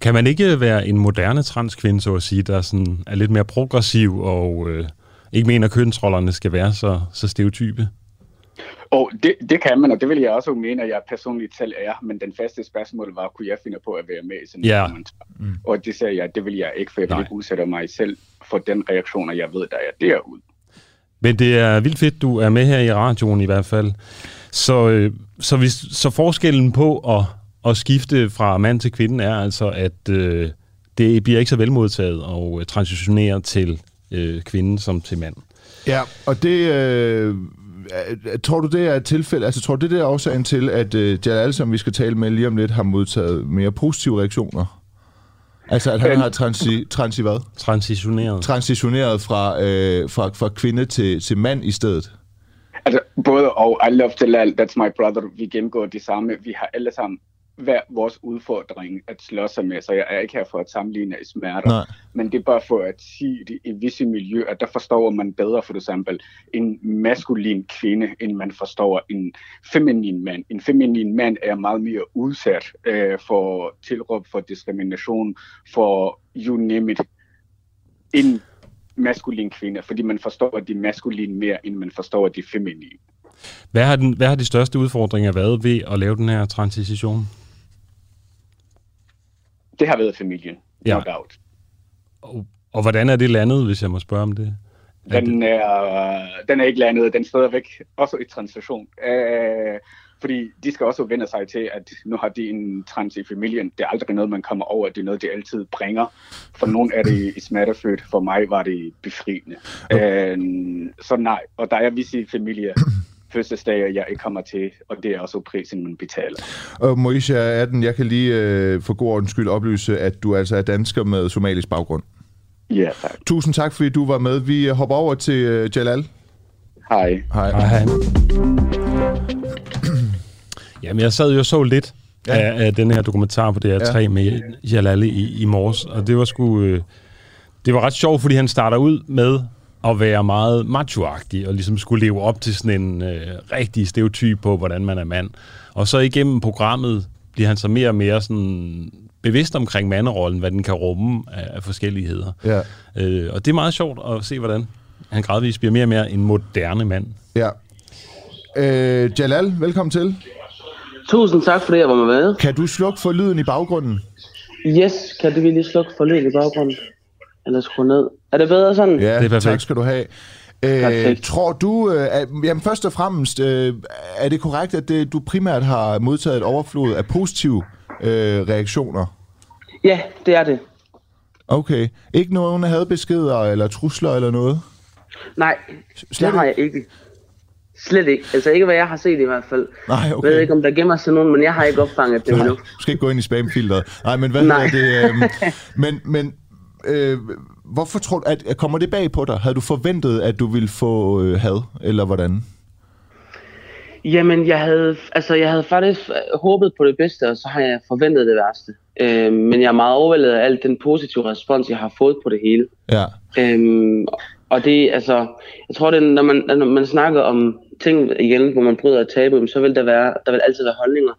Kan man ikke være en moderne transkvinde, så at sige, der sådan er lidt mere progressiv og øh, ikke mener, at kønsrollerne skal være så, så stereotype? Og det, det kan man, og det vil jeg også mene, at jeg personligt selv er, men den faste spørgsmål var, kunne jeg finde på at være med i sådan en yeah. kommentar? Mm. Og det sagde jeg, det vil jeg ikke, for jeg vil ikke udsætte mig selv for den reaktion, jeg ved, der er derude. Men det er vildt fedt, du er med her i radioen i hvert fald. Så, øh, så, hvis, så forskellen på at, at skifte fra mand til kvinde er altså, at øh, det bliver ikke så velmodtaget og øh, transitionere til øh, kvinden som til mand. Ja, og det... Øh tror du, det er et tilfælde? Altså, tror du, det er årsagen til, at øh, Jalal, som vi skal tale med lige om lidt, har modtaget mere positive reaktioner? Altså, at han har transi, transi hvad? Transitioneret. Transitioneret fra, øh, fra, fra kvinde til, til mand i stedet? Altså, både og. I love Jalal, that's my brother. Vi gennemgår det samme. Vi har alle sammen hver vores udfordring at slås med, så jeg er ikke her for at sammenligne smerter, Nej. men det er bare for at sige, at i visse miljøer, der forstår man bedre for eksempel en maskulin kvinde, end man forstår en feminin mand. En feminin mand er meget mere udsat øh, for tilråb, for diskrimination, for you name it, en maskulin kvinde, fordi man forstår de maskuline mere, end man forstår de feminine. Hvad har, den, hvad har de største udfordringer været ved at lave den her transition? det har været familien, ja. no doubt. Og, og hvordan er det landet, hvis jeg må spørge om det? Den er, den er ikke landet, den står væk også i transition. Uh, fordi de skal også vende sig til, at nu har de en trans i familien. Det er aldrig noget, man kommer over. Det er noget, de altid bringer. For nogen er det smertefødt. For mig var det befriende. Okay. Uh, så nej, og der er visse familier, fødselsdage, jeg ikke kommer til, og det er også prisen, man betaler. Og Moisha 18, jeg kan lige øh, for god ordens skyld oplyse, at du altså er dansker med somalisk baggrund. Ja, tak. Tusind tak, fordi du var med. Vi hopper over til øh, Jalal. Hej. Hej. Hej. Jamen, jeg sad jo så lidt ja. af, af den her dokumentar på DR3 ja. med Jalal i, i morges, og det var sgu... Øh, det var ret sjovt, fordi han starter ud med at være meget machoagtig og ligesom skulle leve op til sådan en øh, rigtig stereotyp på, hvordan man er mand. Og så igennem programmet bliver han så mere og mere sådan bevidst omkring manderollen, hvad den kan rumme af, af forskelligheder. Ja. Øh, og det er meget sjovt at se, hvordan han gradvist bliver mere og mere en moderne mand. Ja. Øh, Jalal, velkommen til. Tusind tak, fordi jeg var med. Kan du slukke for lyden i baggrunden? Yes, kan du lige slukke for lyden i baggrunden? Eller skrue ned. Er det bedre sådan? Ja, det er perfekt. tak skal du have. Øh, tror du, øh, at, jamen først og fremmest, øh, er det korrekt, at det, du primært har modtaget et overflod af positive øh, reaktioner? Ja, det er det. Okay. Ikke nogen hadbeskeder eller trusler eller noget? Nej, Slet det har jeg ikke. Slet ikke. Altså ikke, hvad jeg har set i hvert fald. Nej, okay. Jeg ved ikke, om der gemmer sig nogen, men jeg har ikke opfanget det endnu. Du skal ikke gå ind i spamfilteret. Nej, men hvad Nej. er det? Øh, men, men øh, hvorfor tror du, at, at kommer det bag på dig? Havde du forventet, at du ville få øh, had, eller hvordan? Jamen, jeg havde, altså, jeg havde faktisk håbet på det bedste, og så har jeg forventet det værste. Øh, men jeg er meget overvældet af alt den positive respons, jeg har fået på det hele. Ja. Øh, og det, altså, jeg tror, det, når, man, når man snakker om ting igen, hvor man bryder et tabu, så vil der, være, der vil altid være holdninger.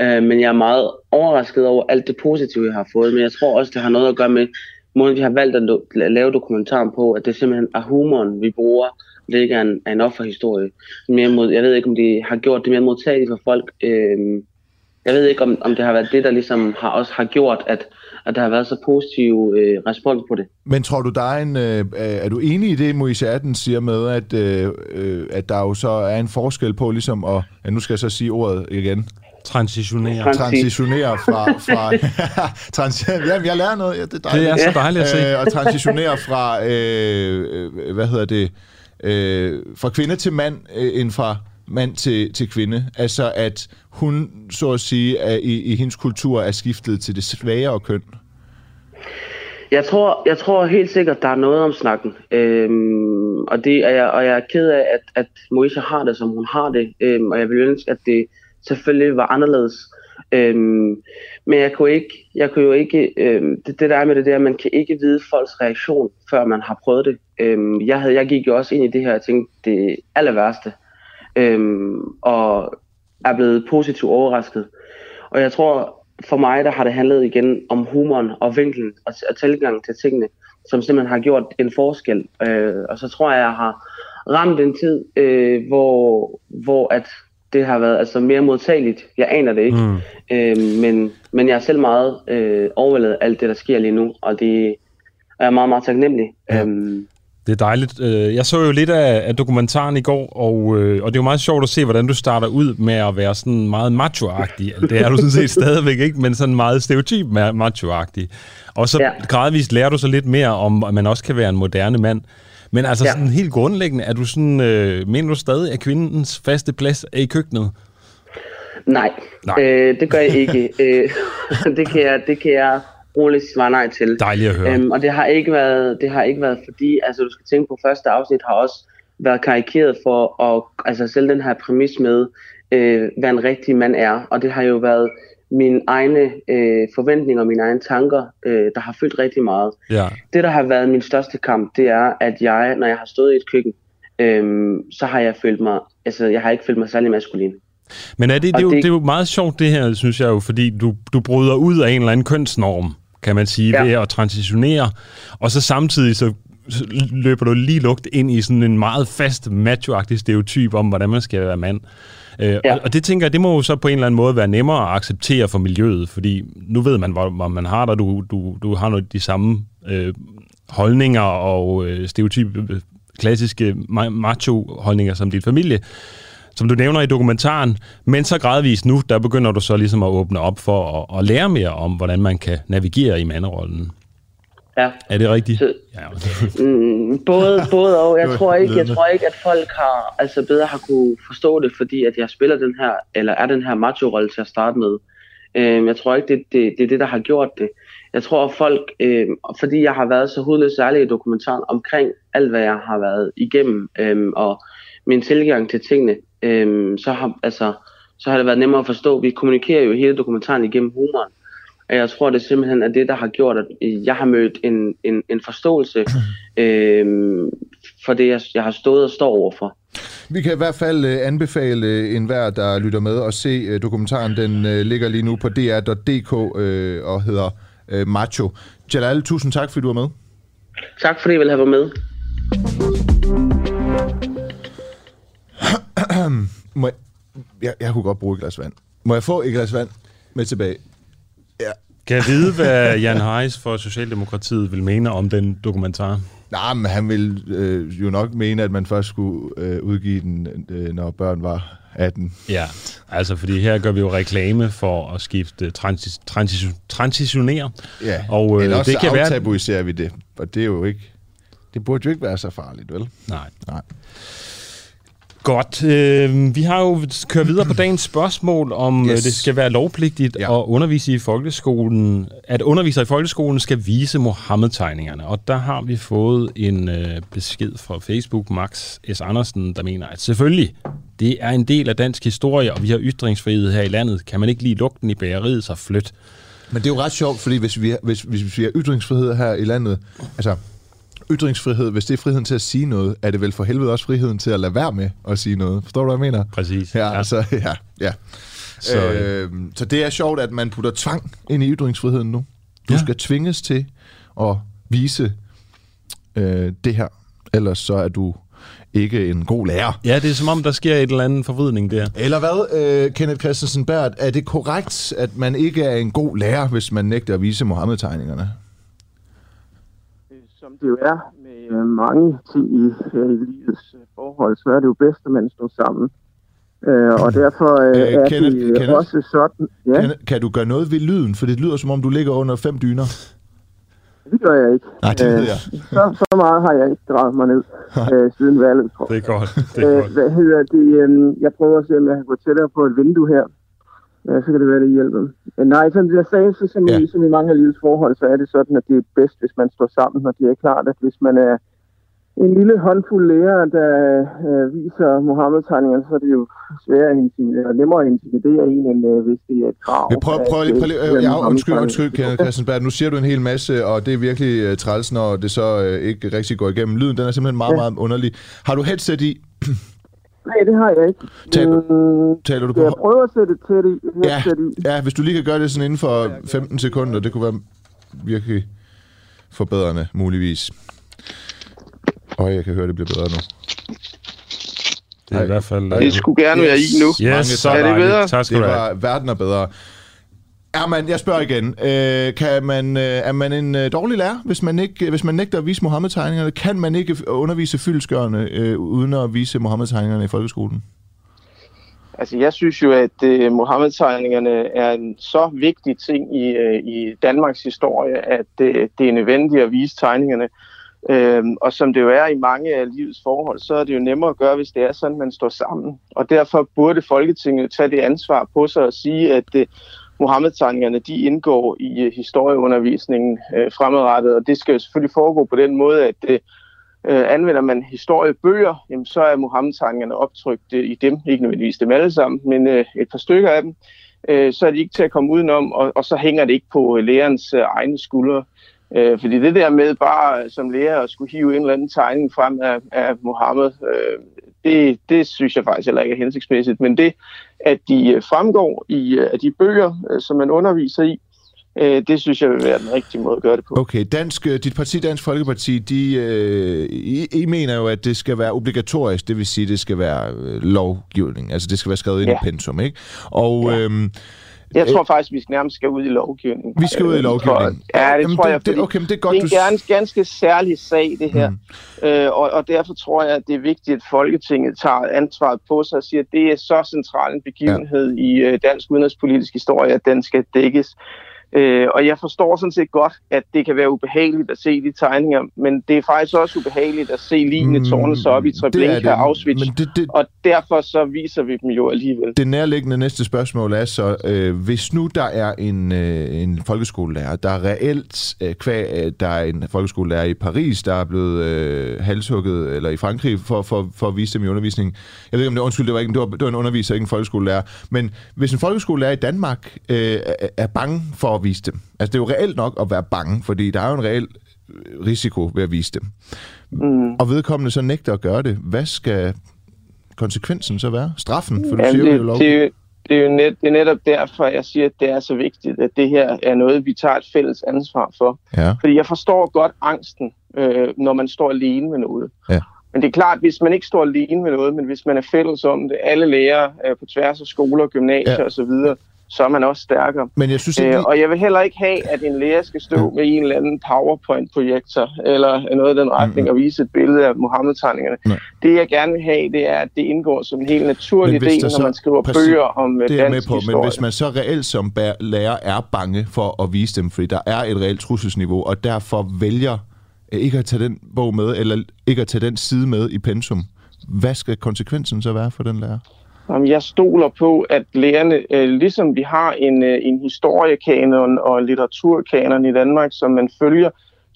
Øh, men jeg er meget overrasket over alt det positive, jeg har fået. Men jeg tror også, det har noget at gøre med, måden, vi har valgt at lave dokumentaren på, at det simpelthen er humoren, vi bruger, det ikke er en, er en offerhistorie. Mere mod, jeg ved ikke, om de har gjort det mere modtageligt for folk. Øh, jeg ved ikke, om, om det har været det, der ligesom har, også har gjort, at, at der har været så positiv øh, respons på det. Men tror du, der er en... Øh, er du enig i det, Moise Atten siger med, at, øh, øh, at der jo så er en forskel på ligesom at... Ja, nu skal jeg så sige ordet igen. Transitionere. Transitionere fra... fra trans, jamen, jeg lærer noget. Ja, det, er det er så dejligt at se. Øh, og transitionere fra... Øh, øh, hvad hedder det? Øh, fra kvinde til mand, øh, end fra mand til, til kvinde. Altså, at hun, så at sige, er, i, i hendes kultur er skiftet til det svagere køn. Jeg tror, jeg tror helt sikkert, der er noget om snakken. Øhm, og, det er jeg, og jeg er ked af, at, at Moisha har det, som hun har det. Øhm, og jeg vil ønske, at det selvfølgelig var anderledes. Øhm, men jeg kunne, ikke, jeg kunne jo ikke, øhm, det, det der er med det der, man kan ikke vide folks reaktion, før man har prøvet det. Øhm, jeg, havde, jeg gik jo også ind i det her og tænkte, det aller værste. Øhm, og er blevet positivt overrasket. Og jeg tror, for mig, der har det handlet igen om humoren og vinklen og, og tilgangen til tingene, som simpelthen har gjort en forskel. Øh, og så tror jeg, jeg har ramt en tid, øh, hvor, hvor at det har været altså mere modtageligt. Jeg aner det ikke. Mm. Øh, men, men jeg er selv meget øh, overvældet af alt det, der sker lige nu, og det er jeg meget, meget taknemmelig. Ja. Øhm, det er dejligt. Øh, jeg så jo lidt af, af dokumentaren i går, og, øh, og det er jo meget sjovt at se, hvordan du starter ud med at være sådan meget macho-agtig. Det er du sådan set stadigvæk ikke, men sådan meget stereotyp macho-agtig. Og så ja. gradvist lærer du så lidt mere om, at man også kan være en moderne mand. Men altså ja. sådan helt grundlæggende, er du sådan, øh, mener du stadig, at kvindens faste plads er i køkkenet? Nej, Nej. Øh, det gør jeg ikke. øh, det, kan jeg, det kan jeg roligt svare nej til. Dejligt at høre. Øhm, og det har ikke været, det har ikke været fordi, altså du skal tænke på, første afsnit har også været karikeret for at, altså selv den her præmis med, øh, hvad en rigtig mand er. Og det har jo været mine egne øh, forventninger, mine egne tanker, øh, der har fyldt rigtig meget. Ja. Det, der har været min største kamp, det er, at jeg, når jeg har stået i et køkken, øh, så har jeg følt mig, altså jeg har ikke følt mig særlig maskulin. Men er det, det, er jo, det, det er jo meget sjovt det her, synes jeg jo, fordi du, du bryder ud af en eller anden kønsnorm, kan man sige, ja. ved at transitionere, og så samtidig så løber du lige lugt ind i sådan en meget fast macho stereotyp om, hvordan man skal være mand. Øh, ja. og, og det tænker jeg, det må jo så på en eller anden måde være nemmere at acceptere for miljøet, fordi nu ved man, hvor, hvor man har dig, du, du, du har noget de samme øh, holdninger og øh, stereotype, klassiske macho-holdninger som din familie som du nævner i dokumentaren, men så gradvist nu, der begynder du så ligesom at åbne op for at, at lære mere om, hvordan man kan navigere i manderollen. Ja. Er det rigtigt? Så, ja. mm, både, både og. Jeg tror, ikke, jeg tror ikke, at folk har altså bedre har kunne forstå det, fordi at jeg spiller den her, eller er den her macho-rolle til at starte med. Øh, jeg tror ikke, det, det, det er det, der har gjort det. Jeg tror, at folk, øh, fordi jeg har været så hudløs særlig i dokumentaren omkring alt, hvad jeg har været igennem, øh, og min tilgang til tingene, øhm, så, har, altså, så har det været nemmere at forstå. Vi kommunikerer jo hele dokumentaren igennem humoren. Og jeg tror, det simpelthen er det, der har gjort, at jeg har mødt en, en, en forståelse øhm, for det, jeg, jeg har stået og står overfor. Vi kan i hvert fald uh, anbefale uh, enhver, der lytter med, at se uh, dokumentaren. Den ligger lige nu på dr.dk og hedder Macho. Jalal, tusind tak, fordi du var med. Tak, fordi I ville have været med. Må jeg, jeg, jeg kunne godt bruge et glas vand. Må jeg få et glas vand med tilbage? Ja. Kan jeg vide, hvad Jan Heis for Socialdemokratiet vil mene om den dokumentar? Nej, men han vil øh, jo nok mene, at man først skulle øh, udgive den, øh, når børn var 18. Ja, altså fordi her gør vi jo reklame for at skifte transis, transis, transitionere. Ja, og, øh, eller også det kan aftabuiserer være... vi det, og det er jo ikke, det burde jo ikke være så farligt, vel? Nej. Nej. Godt. Øh, vi har jo kørt videre på dagens spørgsmål, om øh, yes. det skal være lovpligtigt ja. at undervise i folkeskolen, at undervisere i folkeskolen skal vise Mohammed-tegningerne. Og der har vi fået en øh, besked fra Facebook, Max S. Andersen, der mener, at selvfølgelig, det er en del af dansk historie, og vi har ytringsfrihed her i landet. Kan man ikke lige lugten i bageriet, så flyt. Men det er jo ret sjovt, fordi hvis vi, hvis, hvis vi har ytringsfrihed her i landet, altså ytringsfrihed, hvis det er friheden til at sige noget, er det vel for helvede også friheden til at lade være med at sige noget. Forstår du, hvad jeg mener? Præcis. Ja, ja. Altså, ja, ja. Så, øh, så det er sjovt, at man putter tvang ind i ytringsfriheden nu. Du ja. skal tvinges til at vise øh, det her, ellers så er du ikke en god lærer. Ja, det er som om, der sker et eller andet forvridning der. Eller hvad, øh, Kenneth Christensen Bært, er det korrekt, at man ikke er en god lærer, hvis man nægter at vise Mohammed-tegningerne? Det jo er med øh, mange ting i, øh, i livets øh, forhold, så er det jo bedst, at man står sammen. Øh, og derfor øh, øh, er Kenneth, det Kenneth, også sådan... Ja. Kenneth, kan du gøre noget ved lyden? For det lyder, som om du ligger under fem dyner. Det gør jeg ikke. Nej, det ved jeg. så, så meget har jeg ikke drejet mig ned øh, siden valget, tror jeg. Det er godt. Det er godt. hvad hedder det? Øh, jeg prøver at se, om jeg kan gå tættere på et vindue her. Ja, så kan det være, det hjælper. Nej, som jeg sagde, så som, ja. i, som i mange af livets forhold, så er det sådan, at det er bedst, hvis man står sammen, og det er klart, at hvis man er en lille håndfuld lærer, der øh, viser Mohammed-tegningerne, så er det jo sværere at nemmere at intimidere en, end øh, hvis det er et krav. Ja, prøv, prøv, lige, prøv lige, øh, ja, undskyld, undskyld, Kenneth Christensberg. Nu siger du en hel masse, og det er virkelig uh, træls, når det så uh, ikke rigtig går igennem. Lyden, den er simpelthen meget, ja. meget underlig. Har du headset i? Nej, det har jeg ikke. Tal, mm, taler du på? Jeg prøver at sætte til det. Ja, ja, hvis du lige kan gøre det sådan inden for 15 sekunder, det kunne være virkelig forbedrende, muligvis. Og jeg kan høre, det bliver bedre nu. Det er i hvert fald... Det skulle gerne være i nu. Yes, så er det bedre? Tak skal det var, verden er bedre. Er man, jeg spørger igen, øh, kan man, øh, er man en øh, dårlig lærer, hvis man, ikke, øh, hvis man nægter at vise Mohammed-tegningerne? Kan man ikke undervise fyldskørende øh, uden at vise Mohammed-tegningerne i folkeskolen? Altså, jeg synes jo, at øh, Mohammed-tegningerne er en så vigtig ting i, øh, i Danmarks historie, at øh, det er nødvendigt at vise tegningerne. Øhm, og som det jo er i mange af livets forhold, så er det jo nemmere at gøre, hvis det er sådan, man står sammen. Og derfor burde Folketinget tage det ansvar på sig og sige, at øh, Mohammed-tegningerne de indgår i øh, historieundervisningen øh, fremadrettet. Og det skal jo selvfølgelig foregå på den måde, at øh, øh, anvender man historiebøger, jamen, så er Mohammed-tegningerne optrykt øh, i dem. Ikke nødvendigvis dem alle sammen, men øh, et par stykker af dem. Øh, så er de ikke til at komme udenom, og, og så hænger det ikke på øh, lærerens øh, egne skuldre. Øh, fordi det der med bare som lærer at skulle hive en eller anden tegning frem af, af Mohammed, øh, det, det synes jeg faktisk heller ikke er hensigtsmæssigt. Men det, at de øh, fremgår i øh, af de bøger, øh, som man underviser i, øh, det synes jeg vil være den rigtige måde at gøre det på. Okay, Dansk, dit parti, Dansk Folkeparti, de, øh, I, I mener jo, at det skal være obligatorisk, det vil sige, at det skal være lovgivning, altså det skal være skrevet ind ja. i pensum, ikke? Og... Ja. Øh, jeg tror faktisk, vi skal nærmest skal ud i lovgivningen. Vi skal ud i lovgivningen? Ja, det Jamen, tror det, jeg, det, okay, men det er, godt, det er en ganske, ganske særlig sag, det her. Mm. Øh, og, og derfor tror jeg, at det er vigtigt, at Folketinget tager ansvaret på sig og siger, at det er så central en begivenhed ja. i uh, dansk udenrigspolitisk historie, at den skal dækkes. Øh, og jeg forstår sådan set godt, at det kan være ubehageligt at se de tegninger, men det er faktisk også ubehageligt at se lignende mm, tårne så op i Treblinka og Auschwitz, men det, det, og derfor så viser vi dem jo alligevel. Det nærliggende næste spørgsmål er så, øh, hvis nu der er en, øh, en folkeskolelærer, der er reelt, øh, kvæg, øh, der er en folkeskolelærer i Paris, der er blevet øh, halshugget, eller i Frankrig, for, for, for at vise dem i undervisning. Jeg ved ikke, om det, undskyld, det var, ikke, det var, det var en underviser, ikke en folkeskolelærer, men hvis en folkeskolelærer i Danmark øh, er bange for at vise dem. Altså, det er jo reelt nok at være bange, fordi der er jo en reel øh, risiko ved at vise dem. Mm. Og vedkommende så nægter at gøre det. Hvad skal konsekvensen så være? Straffen? For du Jamen, siger det, jo lov. Det, er det, er jo net, det er netop derfor, jeg siger, at det er så vigtigt, at det her er noget, vi tager et fælles ansvar for. Ja. Fordi jeg forstår godt angsten, øh, når man står alene med noget. Ja. Men det er klart, hvis man ikke står alene med noget, men hvis man er fælles om det, alle lærere øh, på tværs af skoler, gymnasier ja. osv., så er man også stærkere. Men jeg synes øh, og jeg vil heller ikke have, at en lærer skal stå ja. med en eller anden PowerPoint-projektor, eller noget af den retning, mm-hmm. og vise et billede af Mohammed-tegningerne. Nej. Det jeg gerne vil have, det er, at det indgår som en helt naturlig del, når man skriver præcis, bøger om øh, det er med på, historie. Men hvis man så reelt som lærer er bange for at vise dem, fordi der er et reelt trusselsniveau, og derfor vælger øh, ikke at tage den bog med, eller ikke at tage den side med i pensum, hvad skal konsekvensen så være for den lærer? Jeg stoler på, at lærerne, øh, ligesom vi har en, øh, en historiekanon og litteraturkanon i Danmark, som man følger,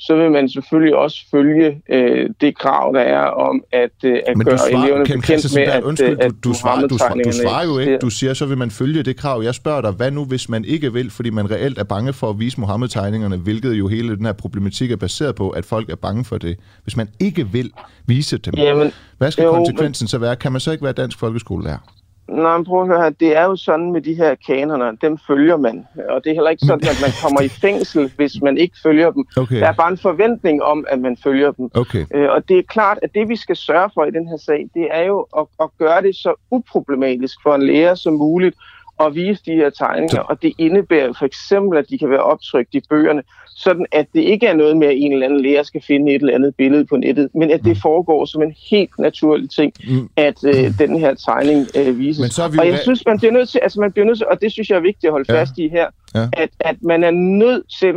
så vil man selvfølgelig også følge øh, det krav, der er om at, øh, at Men gøre svarer, eleverne bekendt med, at, undskyld, at, du, du, svarer, du, svarer, du svarer jo ikke. Du siger, så vil man følge det krav. Jeg spørger dig, hvad nu, hvis man ikke vil, fordi man reelt er bange for at vise Mohammed-tegningerne, hvilket jo hele den her problematik er baseret på, at folk er bange for det. Hvis man ikke vil vise dem, Jamen, hvad skal jo, konsekvensen men... så være? Kan man så ikke være dansk folkeskolelærer? Nej, men prøv at høre her. Det er jo sådan med de her kanoner, dem følger man. Og det er heller ikke sådan, at man kommer i fængsel, hvis man ikke følger dem. Okay. Der er bare en forventning om, at man følger dem. Okay. Øh, og det er klart, at det vi skal sørge for i den her sag, det er jo at, at gøre det så uproblematisk for en lærer som muligt at vise de her tegninger. Og det indebærer for eksempel, at de kan være optrykt i bøgerne sådan at det ikke er noget med, at en eller anden lærer skal finde et eller andet billede på nettet, men at det mm. foregår som en helt naturlig ting, mm. at øh, den her tegning øh, vises. Men så vi og jeg synes, man bliver nødt til, altså man bliver nødt til, og det synes jeg er vigtigt at holde ja. fast i her, ja. at, at man er nødt til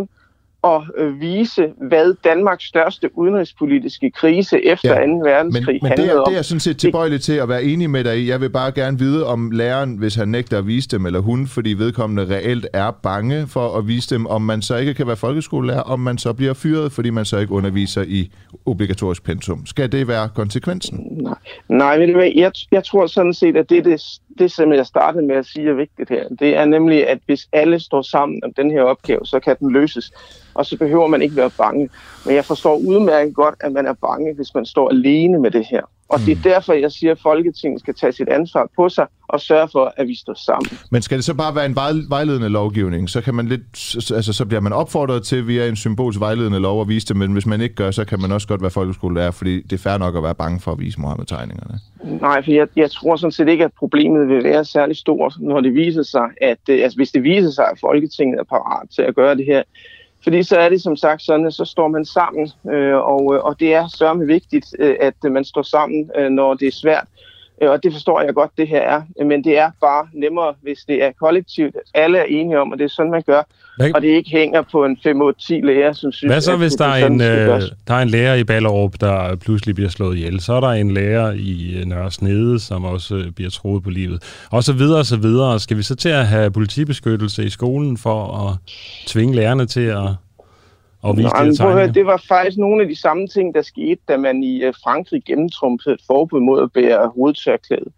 at øh, vise, hvad Danmarks største udenrigspolitiske krise efter Ja, 2. verdenskrig Men, men det, handlede er, om. det er jeg sådan set tilbøjelig til at være enig med dig i. Jeg vil bare gerne vide, om læreren, hvis han nægter at vise dem, eller hun, fordi vedkommende reelt er bange for at vise dem, om man så ikke kan være folkeskolelærer, om man så bliver fyret, fordi man så ikke underviser i obligatorisk pensum. Skal det være konsekvensen? Nej, nej hvad, jeg, jeg tror sådan set, at det, det, det, som jeg startede med at sige er vigtigt her, det er nemlig, at hvis alle står sammen om den her opgave, så kan den løses, og så behøver man ikke være bange. Men jeg forstår udmærket godt, at man er bange, hvis man står alene med det her. Og det er derfor, jeg siger, at Folketinget skal tage sit ansvar på sig og sørge for, at vi står sammen. Men skal det så bare være en vej- vejledende lovgivning? Så, kan man lidt, altså, så bliver man opfordret til via en symbolsk vejledende lov at vise det, men hvis man ikke gør, så kan man også godt være folkeskolelærer, fordi det er fair nok at være bange for at vise Mohammed-tegningerne. Nej, for jeg, jeg tror sådan set ikke, at problemet vil være særlig stort, når det viser sig, at øh, altså, hvis det viser sig, at Folketinget er parat til at gøre det her. Fordi så er det som sagt sådan, at så står man sammen, øh, og, øh, og det er sørme vigtigt, øh, at man står sammen, øh, når det er svært. Øh, Og det forstår jeg godt, det her er. Men det er bare nemmere, hvis det er kollektivt. Alle er enige om, at det er sådan, man gør. Hvad, Og det ikke hænger på en 5-8-10 læger, som synes, hvad så, at hvis der er, en, øh, der er en lærer i Ballerup, der pludselig bliver slået ihjel? Så er der en lærer i øh, Nørre Snede, som også øh, bliver troet på livet. Og så videre og så videre. Skal vi så til at have politibeskyttelse i skolen for at tvinge lærerne til at, at vise Nej, de her høre, det var faktisk nogle af de samme ting, der skete, da man i øh, Frankrig gennemtrumfede et forbud mod at bære hovedtørklæde.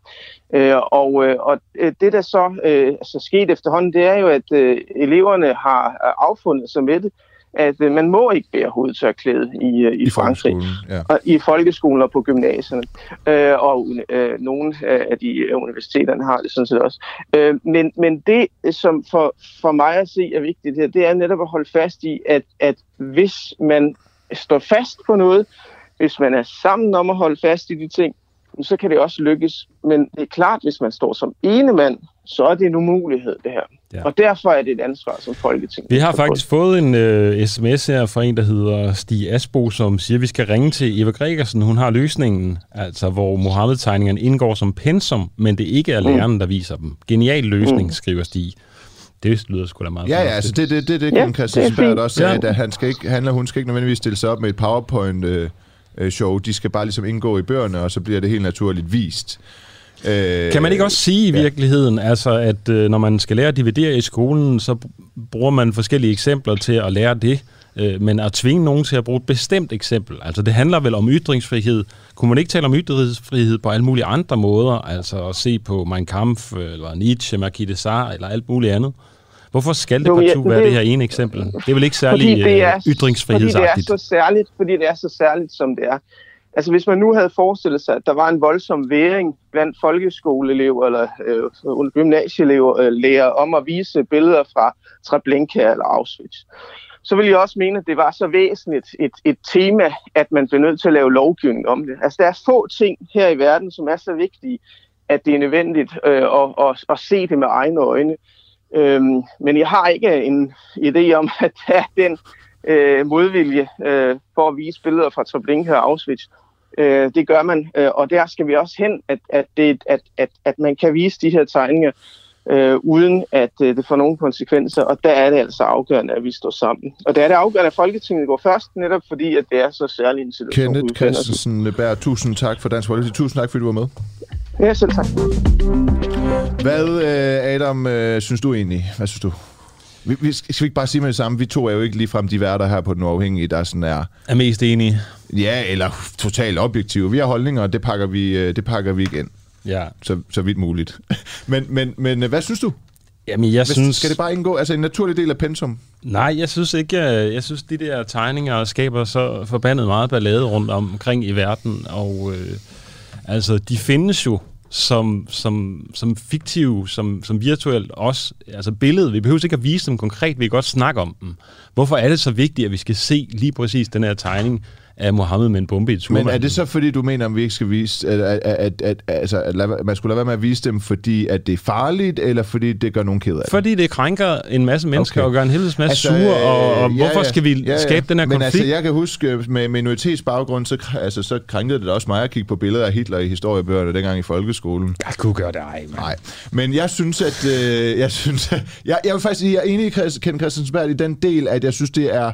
Øh, og, øh, og det, der så øh, altså, skete efterhånden, det er jo, at eleverne har affundet sig med det, at øh, man må ikke bære hovedtørklæde i, øh, i, I Frankrig. ja. Og i folkeskolen og på gymnasierne. Øh, og øh, nogle af de øh, universiteterne har det sådan set også. Øh, men, men det, som for, for mig at se er vigtigt her, det er netop at holde fast i, at, at hvis man står fast på noget, hvis man er sammen om at holde fast i de ting, så kan det også lykkes. Men det er klart, hvis man står som ene mand, så er det en umulighed, det her. Ja. Og derfor er det et ansvar som Folketing. Vi har faktisk fået en øh, sms her fra en, der hedder Stig Asbo, som siger, at vi skal ringe til Eva Gregersen. Hun har løsningen, altså hvor Mohammed-tegningerne indgår som pensum, men det ikke er læreren, der viser dem. Genial løsning, Mm. skriver Stig. Det lyder sgu da meget Ja, ja, altså det det, det, det, Ja, ja, Christian fint. også sagde, Ja. at han, skal ikke, han eller hun skal ikke nødvendigvis stille sig op med et PowerPoint-show. De skal bare ligesom indgå i bøgerne, og så bliver det helt naturligt vist. Øh, Kan man ikke også sige i virkeligheden, altså at øh, når man skal lære at dividere i skolen, så br- bruger man forskellige eksempler til at lære det, øh, men at tvinge nogen til at bruge et bestemt eksempel, altså det handler vel om ytringsfrihed. Kunne man ikke tale om ytringsfrihed på alle mulige andre måder, altså at se på Mein Kampf, eller Nietzsche, Marquis de Sade, eller alt muligt andet? Hvorfor skal det ja, partout men være det- det her ene eksempel? Det er vel ikke fordi særlig det er, øh, ytringsfrihedsagtigt? Fordi det er så særligt, fordi det er så særligt, som det er. Altså hvis man nu havde forestillet sig, at der var en voldsom væring blandt folkeskoleelever eller øh, gymnasieelever øh, lærer om at vise billeder fra Treblinka eller Auschwitz, så vil jeg også mene, at det var så væsentligt et, et tema, at man blev nødt til at lave lovgivning om det. Altså der er få ting her i verden, som er så vigtige, at det er nødvendigt øh, at, at, at se det med egne øjne. Øhm, men jeg har ikke en idé om, at der er den øh, modvilje øh, for at vise billeder fra Treblinka og Auschwitz. Øh, det gør man, øh, og der skal vi også hen, at, at, det, at, at, at man kan vise de her tegninger, øh, uden at øh, det får nogen konsekvenser, og der er det altså afgørende, at vi står sammen. Og der er det afgørende, at Folketinget går først, netop fordi, at det er så særlig en situation. Kenneth. Christensen Berg, tusind tak for Dansk Folkeparti. Tusind tak, fordi du var med. Ja, selv tak. Hvad, øh, Adam, øh, synes du egentlig? Hvad synes du? Vi, vi, skal vi ikke bare sige med det samme? Vi to er jo ikke ligefrem de værter her på Den Uafhængige, der sådan er, Er mest enige? ja, eller totalt objektive. Vi har holdninger, og det pakker vi, øh, det pakker vi ikke ind, Ja. så, så vidt muligt. men, men, men øh, hvad synes du? Jamen, jeg Hvis, synes... Skal det bare indgå? Altså en naturlig del af pensum? Nej, jeg synes ikke, jeg, jeg synes, de der tegninger skaber så forbandet meget ballade rundt omkring i verden, og øh, altså, de findes jo som, som, som fiktive, som, som virtuelt også, altså billedet. Vi behøver ikke at vise dem konkret, vi kan godt snakke om dem. Hvorfor er det så vigtigt, at vi skal se lige præcis den her tegning af Mohammed med en bombe i turban. Men er det så, fordi du mener, at vi ikke skal vise, at, at, at, at, altså, at lade, man skulle lade være med at vise dem, fordi at det er farligt, eller fordi det gør nogen ked af det? Fordi det krænker en masse mennesker okay. og gør en helvedes masse altså, sure, og, og ja, hvorfor skal vi ja, ja. skabe den her Men konflikt? altså, jeg kan huske, med minoritetsbaggrund, så, altså, så krænkede det også mig at kigge på billeder af Hitler i historiebøgerne dengang i folkeskolen. Jeg kunne gøre det ej, Nej, men jeg synes, at... Øh, jeg, synes, jeg, jeg vil faktisk sige, at jeg er enig i Ken Christiansberg i den del, at jeg synes, det er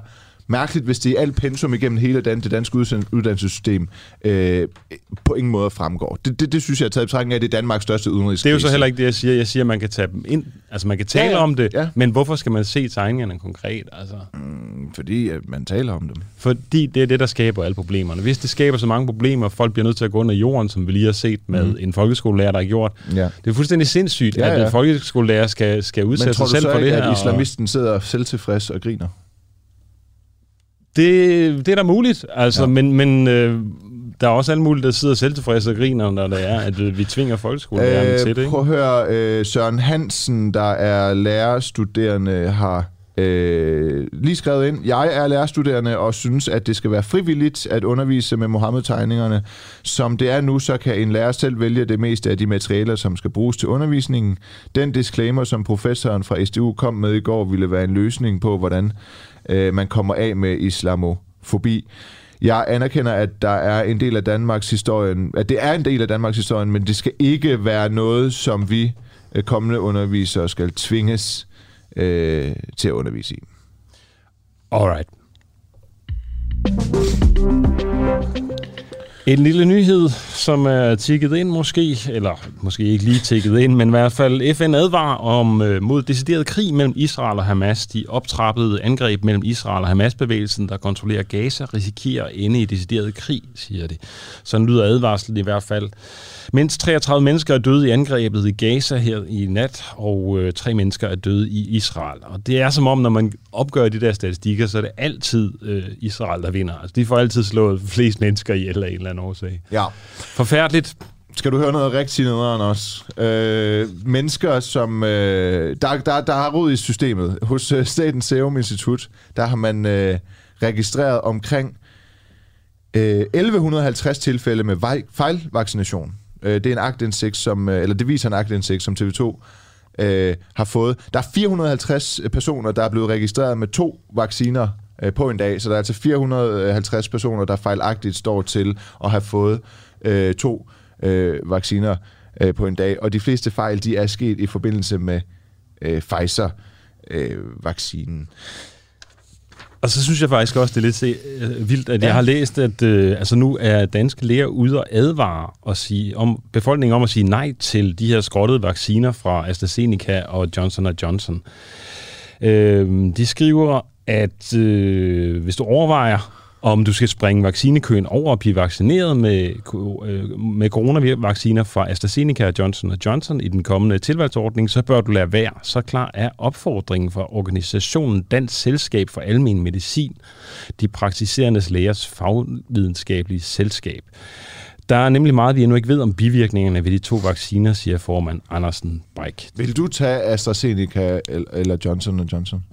mærkeligt, hvis det i alt pensum igennem hele det danske uddannelsessystem øh, på ingen måde fremgår. Det, det, det synes jeg er taget i betragtning af, at det er Danmarks største udenrigskrise. Det er jo så heller ikke det, jeg siger. Jeg siger, at man kan tage dem ind. Altså, man kan tale ja, ja. om det, ja. men hvorfor skal man se tegningerne konkret? Altså? Mm, fordi at man taler om dem. Fordi det er det, der skaber alle problemerne. Hvis det skaber så mange problemer, folk bliver nødt til at gå under jorden, som vi lige har set med mm. en folkeskolelærer, der har gjort. Ja. Det er fuldstændig sindssygt, ja, ja. at en folkeskolelærer skal, skal udsætte sig selv for det her. Men tror du så ikke, at islamisten sidder selvtilfreds og griner? Det, det er da muligt, altså, ja. men, men øh, der er også alt muligt, der sidder selvtilfredse og griner, når det er, at øh, vi tvinger folkeskolelærerne øh, til det. Ikke? Prøv at høre, øh, Søren Hansen, der er lærerstuderende, har øh, lige skrevet ind, jeg er lærerstuderende og synes, at det skal være frivilligt at undervise med Mohammed-tegningerne. Som det er nu, så kan en lærer selv vælge det meste af de materialer, som skal bruges til undervisningen. Den disclaimer, som professoren fra SDU kom med i går, ville være en løsning på, hvordan øh, man kommer af med islamofobi. Jeg anerkender, at der er en del af Danmarks historien, at det er en del af Danmarks historien, men det skal ikke være noget, som vi øh, kommende undervisere skal tvinges øh, til at undervise i. Alright. En lille nyhed, som er tikket ind måske, eller måske ikke lige tikket ind, men i hvert fald FN advarer om øh, mod decideret krig mellem Israel og Hamas. De optrappede angreb mellem Israel og Hamas-bevægelsen, der kontrollerer Gaza, risikerer at ende i decideret krig, siger de. Sådan lyder advarslen i hvert fald. Mindst 33 mennesker er døde i angrebet i Gaza her i nat, og øh, tre mennesker er døde i Israel. Og det er som om, når man opgør de der statistikker, så er det altid øh, Israel, der vinder. Altså, de får altid slået flest mennesker i eller en eller anden årsag. Ja. Forfærdeligt. Skal du høre noget rigtig nederen også? Øh, mennesker, som... Øh, der, der, der har rod i systemet. Hos øh, Statens Serum Institut, der har man øh, registreret omkring øh, 1150 tilfælde med fejlvaccination. Øh, det er en agtindsigt, som, øh, eller det viser en agtindsigt, som TV2 øh, har fået. Der er 450 personer, der er blevet registreret med to vacciner øh, på en dag, så der er altså 450 personer, der fejlagtigt står til at have fået øh, to øh, vacciner øh, på en dag, og de fleste fejl, de er sket i forbindelse med øh, Pfizer-vaccinen. Øh, og så synes jeg faktisk også, det er lidt øh, vildt, at ja. jeg har læst, at øh, altså nu er danske læger ude og advare og sige, om befolkningen om at sige nej til de her skrottede vacciner fra AstraZeneca og Johnson Johnson. Øh, de skriver, at øh, hvis du overvejer om du skal springe vaccinekøen over og blive vaccineret med, øh, med coronavacciner fra AstraZeneca Johnson Johnson i den kommende tilvalgsordning, så bør du lade være. Så klar er opfordringen fra organisationen Dansk Selskab for Almen Medicin, de praktiserende lægers fagvidenskabelige selskab. Der er nemlig meget, vi endnu ikke ved om bivirkningerne ved de to vacciner, siger formand Andersen Bræk. Vil du tage AstraZeneca eller Johnson Johnson?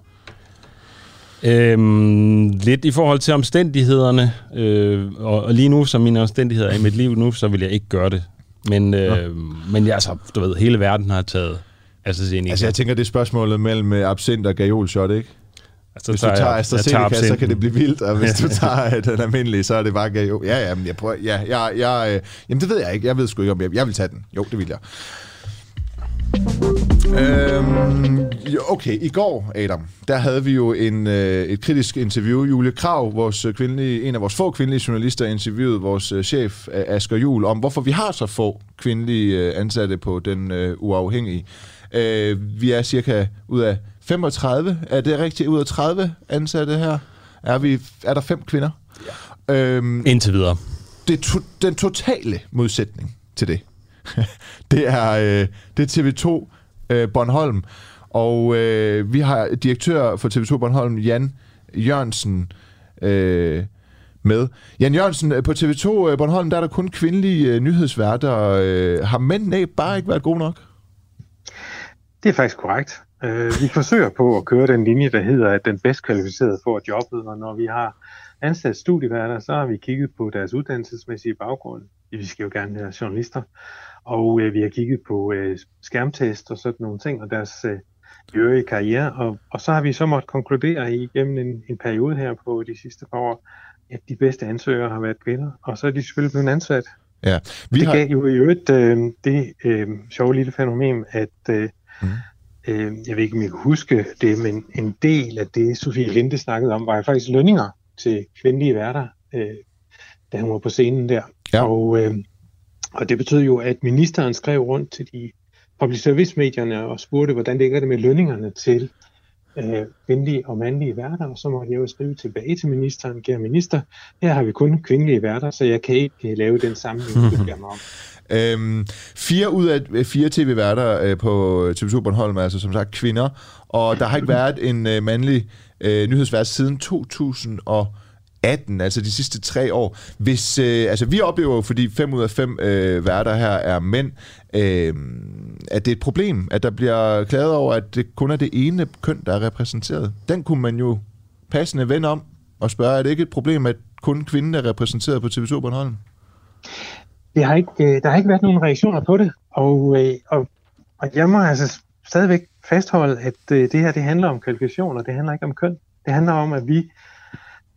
Øhm, lidt i forhold til omstændighederne, øh, og, og lige nu, som mine omstændigheder er i mit liv nu, så vil jeg ikke gøre det. Men, øh, men ja, altså, du ved, hele verden har taget AstraZeneca. Altså, jeg tænker, det er spørsmålet mellem øh, absint og gajolshot, ikke? Altså, hvis du tager AstraZeneca, så kan det blive vildt, og hvis du tager øh, den almindelige, så er det bare gajol. Ja, ja, men jeg prøver, ja, jeg, jeg, øh, jamen det ved jeg ikke. Jeg ved sgu ikke, om jeg, jeg vil tage den. Jo, det vil jeg. Øhm, okay, i går, Adam, der havde vi jo en, øh, et kritisk interview. Julie Krav, vores kvindelige, en af vores få kvindelige journalister, interviewede vores øh, chef Asger Jul om, hvorfor vi har så få kvindelige øh, ansatte på den øh, uafhængige. Øh, vi er cirka ud af 35, er det rigtigt? Ud af 30 ansatte her, er, vi, er der fem kvinder. Ja. Øhm, Indtil videre. Det to, den totale modsætning til det, det er, øh, det er TV2 øh, Bornholm. Og øh, vi har direktør for TV2 Bornholm, Jan Jørgensen, øh, med. Jan Jørgensen, øh, på TV2 øh, Bornholm, der er der kun kvindelige øh, nyhedsværter. Øh, har mændene bare ikke været gode nok? Det er faktisk korrekt. Øh, vi forsøger på at køre den linje, der hedder, at den bedst kvalificerede får jobbet, og når vi har ansat studieværter, så har vi kigget på deres uddannelsesmæssige baggrund. Vi skal jo gerne være journalister, og øh, vi har kigget på øh, skærmtest og sådan nogle ting, og deres øh, øvrige karriere, og, og så har vi så måttet konkludere igennem en, en periode her på de sidste par år, at de bedste ansøgere har været kvinder, og så er de selvfølgelig blevet ansat. Ja, vi det har... gav jo i øvrigt øh, det øh, sjove lille fænomen, at øh, mm. øh, jeg ved ikke, om jeg kan huske det, men en del af det, Sofie Linde snakkede om, var faktisk lønninger til kvindelige værter, øh, da hun var på scenen der. Ja. Og, øh, og det betød jo, at ministeren skrev rundt til de public service medierne og spurgte, hvordan ligger det med lønningerne til øh, kvindelige og mandlige værter, og så måtte jeg jo skrive tilbage til ministeren, kære minister, her har vi kun kvindelige værter, så jeg kan ikke øh, lave den sammenligning, du mig om. Øhm, fire ud af øh, fire tv-værter øh, på øh, TV2 Bornholm er altså som sagt kvinder, og der har ikke været en øh, mandlig øh, nyhedsvært siden 2000 og 18, altså de sidste tre år. Hvis, øh, altså vi oplever jo, fordi fem ud af fem øh, værter her er mænd, øh, at det er et problem, at der bliver klaget over, at det kun er det ene køn, der er repræsenteret. Den kunne man jo passende vende om og spørge, er det ikke et problem, at kun kvinden er repræsenteret på TV2 Bornholm? Det har ikke, øh, der har ikke været nogen reaktioner på det, og, øh, og, og jeg må altså stadigvæk fastholde, at øh, det her det handler om kvalifikationer, det handler ikke om køn. Det handler om, at vi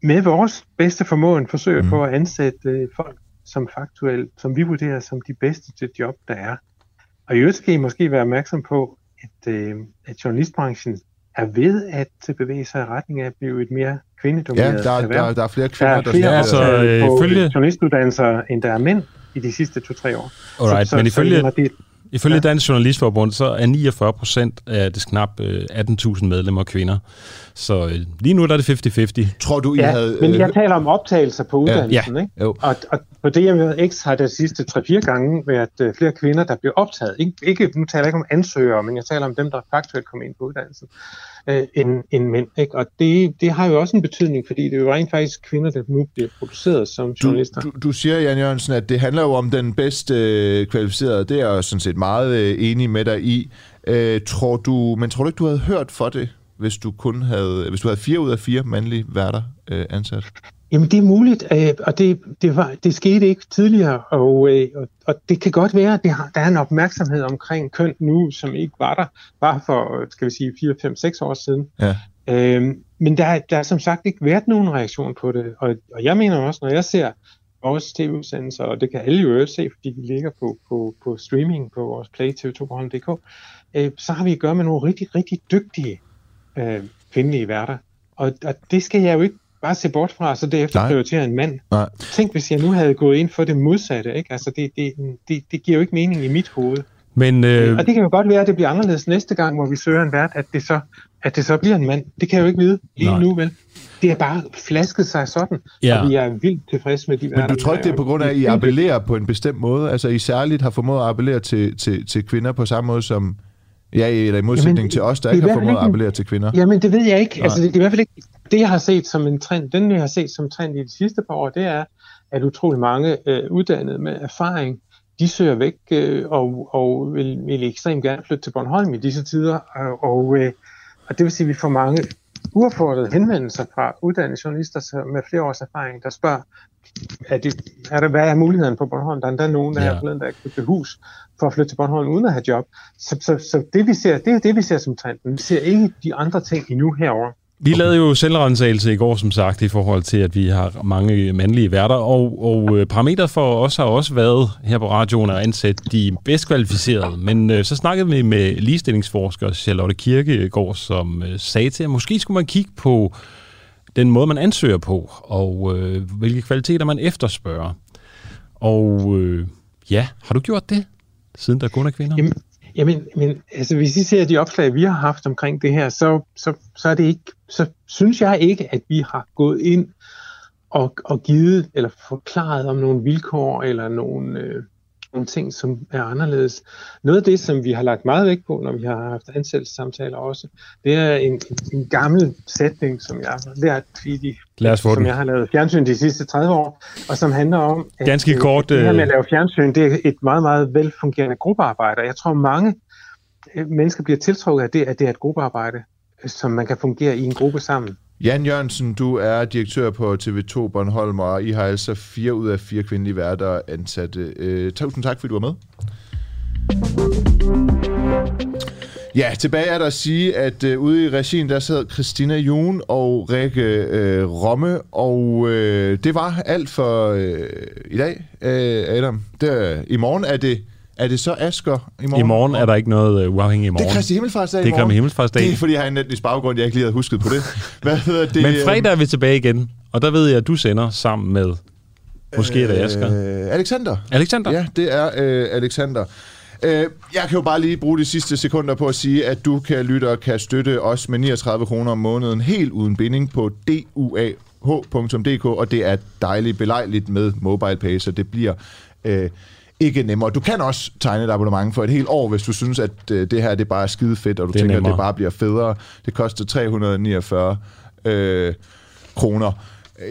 med vores bedste formåen forsøger mm. på at ansætte øh, folk, som faktuelt, som vi vurderer som de bedste til job, der er. Og i øvrigt skal I måske være opmærksom på, at, øh, at journalistbranchen er ved at bevæge sig i retning af at blive et mere kvindedomineret Ja, der, erhverv. der, der er flere kvinder, der, er flere, der altså, øh, på følge... journalistuddannelser, end der er mænd i de sidste to-tre år. Alright, så, men så, ifølge, så det, Ifølge ja. Dansk Journalistforbund, så er 49 procent af det knap 18.000 medlemmer kvinder. Så øh, lige nu der er det 50-50. Tror du, I ja, havde... men jeg taler om optagelser på uddannelsen, ja. ikke? Jo. Og, og på DMX har der sidste 3-4 gange været øh, flere kvinder, der blev optaget. Ik- ikke, nu taler jeg ikke om ansøgere, men jeg taler om dem, der faktuelt kom ind på uddannelsen, øh, end, end mænd. Ikke? Og det, det har jo også en betydning, fordi det er jo rent faktisk kvinder, der nu bliver produceret som journalister. Du, du, du siger, Jan Jørgensen, at det handler jo om den bedst øh, kvalificerede. Det er jeg sådan set meget øh, enig med dig i. Øh, tror du, men tror du ikke, du havde hørt for det, hvis du kun havde, hvis du havde fire ud af fire mandlige værter øh, ansat? Jamen det er muligt, øh, og det, det, var, det skete ikke tidligere, og, øh, og, og det kan godt være, at det har, der er en opmærksomhed omkring køn nu, som ikke var der bare for, skal vi sige, 4, 5, 6 år siden. Ja. Øhm, men der, der er som sagt ikke været nogen reaktion på det, og, og jeg mener også, når jeg ser vores tv-udsendelser, og det kan alle jo øvrigt se, fordi de ligger på, på, på streaming på vores Play TV2.dk, øh, så har vi at gøre med nogle rigtig, rigtig dygtige øh, kvindelige værter. Og, og det skal jeg jo ikke bare se bort fra, så derefter Nej. prioritere en mand. Nej. Tænk, hvis jeg nu havde gået ind for det modsatte. Ikke? Altså, det, det, det, det giver jo ikke mening i mit hoved. Men, øh, Og det kan jo godt være, at det bliver anderledes næste gang, hvor vi søger en vært, at det så, at det så bliver en mand. Det kan jeg jo ikke vide lige Nej. nu, vel? Det er bare flasket sig sådan, Ja. og vi er vildt tilfredse med de Men du værter, tror ikke, det er på grund af, at I appellerer på en bestemt måde? Altså, I særligt har formået at appellere til, til, til kvinder på samme måde som... Ja, eller i modsætning Jamen, til os, der er ikke har formået at appellere til kvinder. Jamen, det ved jeg ikke. Nej. Altså, det, det er i hvert fald ikke det, jeg har set som en trend. Den, jeg har set som trend i de sidste par år, det er, at utrolig mange øh, uddannede med erfaring, de søger væk øh, og, og vil, vil ekstremt gerne flytte til Bornholm i disse tider. Og, og, øh, og det vil sige, at vi får mange uaffordrede henvendelser fra uddannede journalister med flere års erfaring, der spørger, er det, er der, hvad er muligheden på Bornholm? Der er endda nogen, der Ja. ja. har der købte hus for at flytte til Bornholm uden at have job. Så, så, så det, vi ser, det er det, vi ser som trenden. Vi ser ikke de andre ting endnu herover. Vi lavede jo selvrensagelse i går, som sagt, i forhold til, at vi har mange mandlige værter, og, og øh, parametre for os har også været her på radioen at ansætte de bedst kvalificerede. Men øh, så snakkede vi med ligestillingsforsker Charlotte Kirkegaard, som øh, sagde til, at måske skulle man kigge på den måde, man ansøger på, og øh, hvilke kvaliteter man efterspørger. Og øh, ja, har du gjort det, siden der kun er kvinder? Jamen, jamen, men, altså, hvis I ser de opslag, vi har haft omkring det her, så, så, så, er det ikke, så synes jeg ikke, at vi har gået ind og, og givet eller forklaret om nogle vilkår eller nogle, øh, nogle ting, som er anderledes. Noget af det, som vi har lagt meget vægt på, når vi har haft ansættelsessamtaler også, det er en, en, gammel sætning, som jeg har lært i de, Lad os som den. jeg har lavet fjernsyn de sidste 30 år, og som handler om, at Ganske øh, kort, det her med øh, at lave fjernsyn, det er et meget, meget velfungerende gruppearbejde. Jeg tror, mange øh, mennesker bliver tiltrukket af det, at det er et gruppearbejde, som man kan fungere i en gruppe sammen. Jan Jørgensen, du er direktør på TV2 Bornholm, og I har altså fire ud af fire kvindelige værter ansatte. Øh, tusind tak, fordi du var med. Ja, tilbage er der at sige, at øh, ude i regien, der sad Christina Jun og Rikke øh, Romme, og øh, det var alt for øh, i dag, øh, Adam. Det, I morgen er det er det så Asker i morgen? I morgen er der ikke noget uh, uafhængigt i morgen. Det er Kristi Himmelfartsdag i Det er morgen. Kristi Himmelfartsdag. Det er, fordi jeg har en etnisk baggrund, jeg ikke lige havde husket på det. Hvad hedder det? Men fredag er vi tilbage igen, og der ved jeg, at du sender sammen med... Måske er det Asger. Øh, Alexander. Alexander? Ja, det er øh, Alexander. Øh, jeg kan jo bare lige bruge de sidste sekunder på at sige, at du kan lytte og kan støtte os med 39 kroner om måneden, helt uden binding på duah.dk, og det er dejligt belejligt med MobilePay, så det bliver øh, ikke nemmere. Du kan også tegne et abonnement for et helt år, hvis du synes, at øh, det her det bare er skide fedt, og du Det er tænker, nemmere. at det bare bliver federe. Det koster 349 øh, kroner.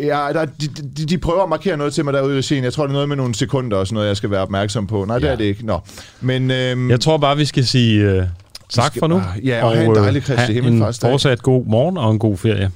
Ja, der, de, de, de prøver at markere noget til mig derude i regien. Jeg tror, det er noget med nogle sekunder og sådan noget, jeg skal være opmærksom på. Nej, det Ja. er det ikke. Nå. Men øhm, Jeg tror bare, vi skal sige uh, tak for nu. bare- ja, og have en øh, dejlig Kristi have en fortsat god morgen og en god ferie.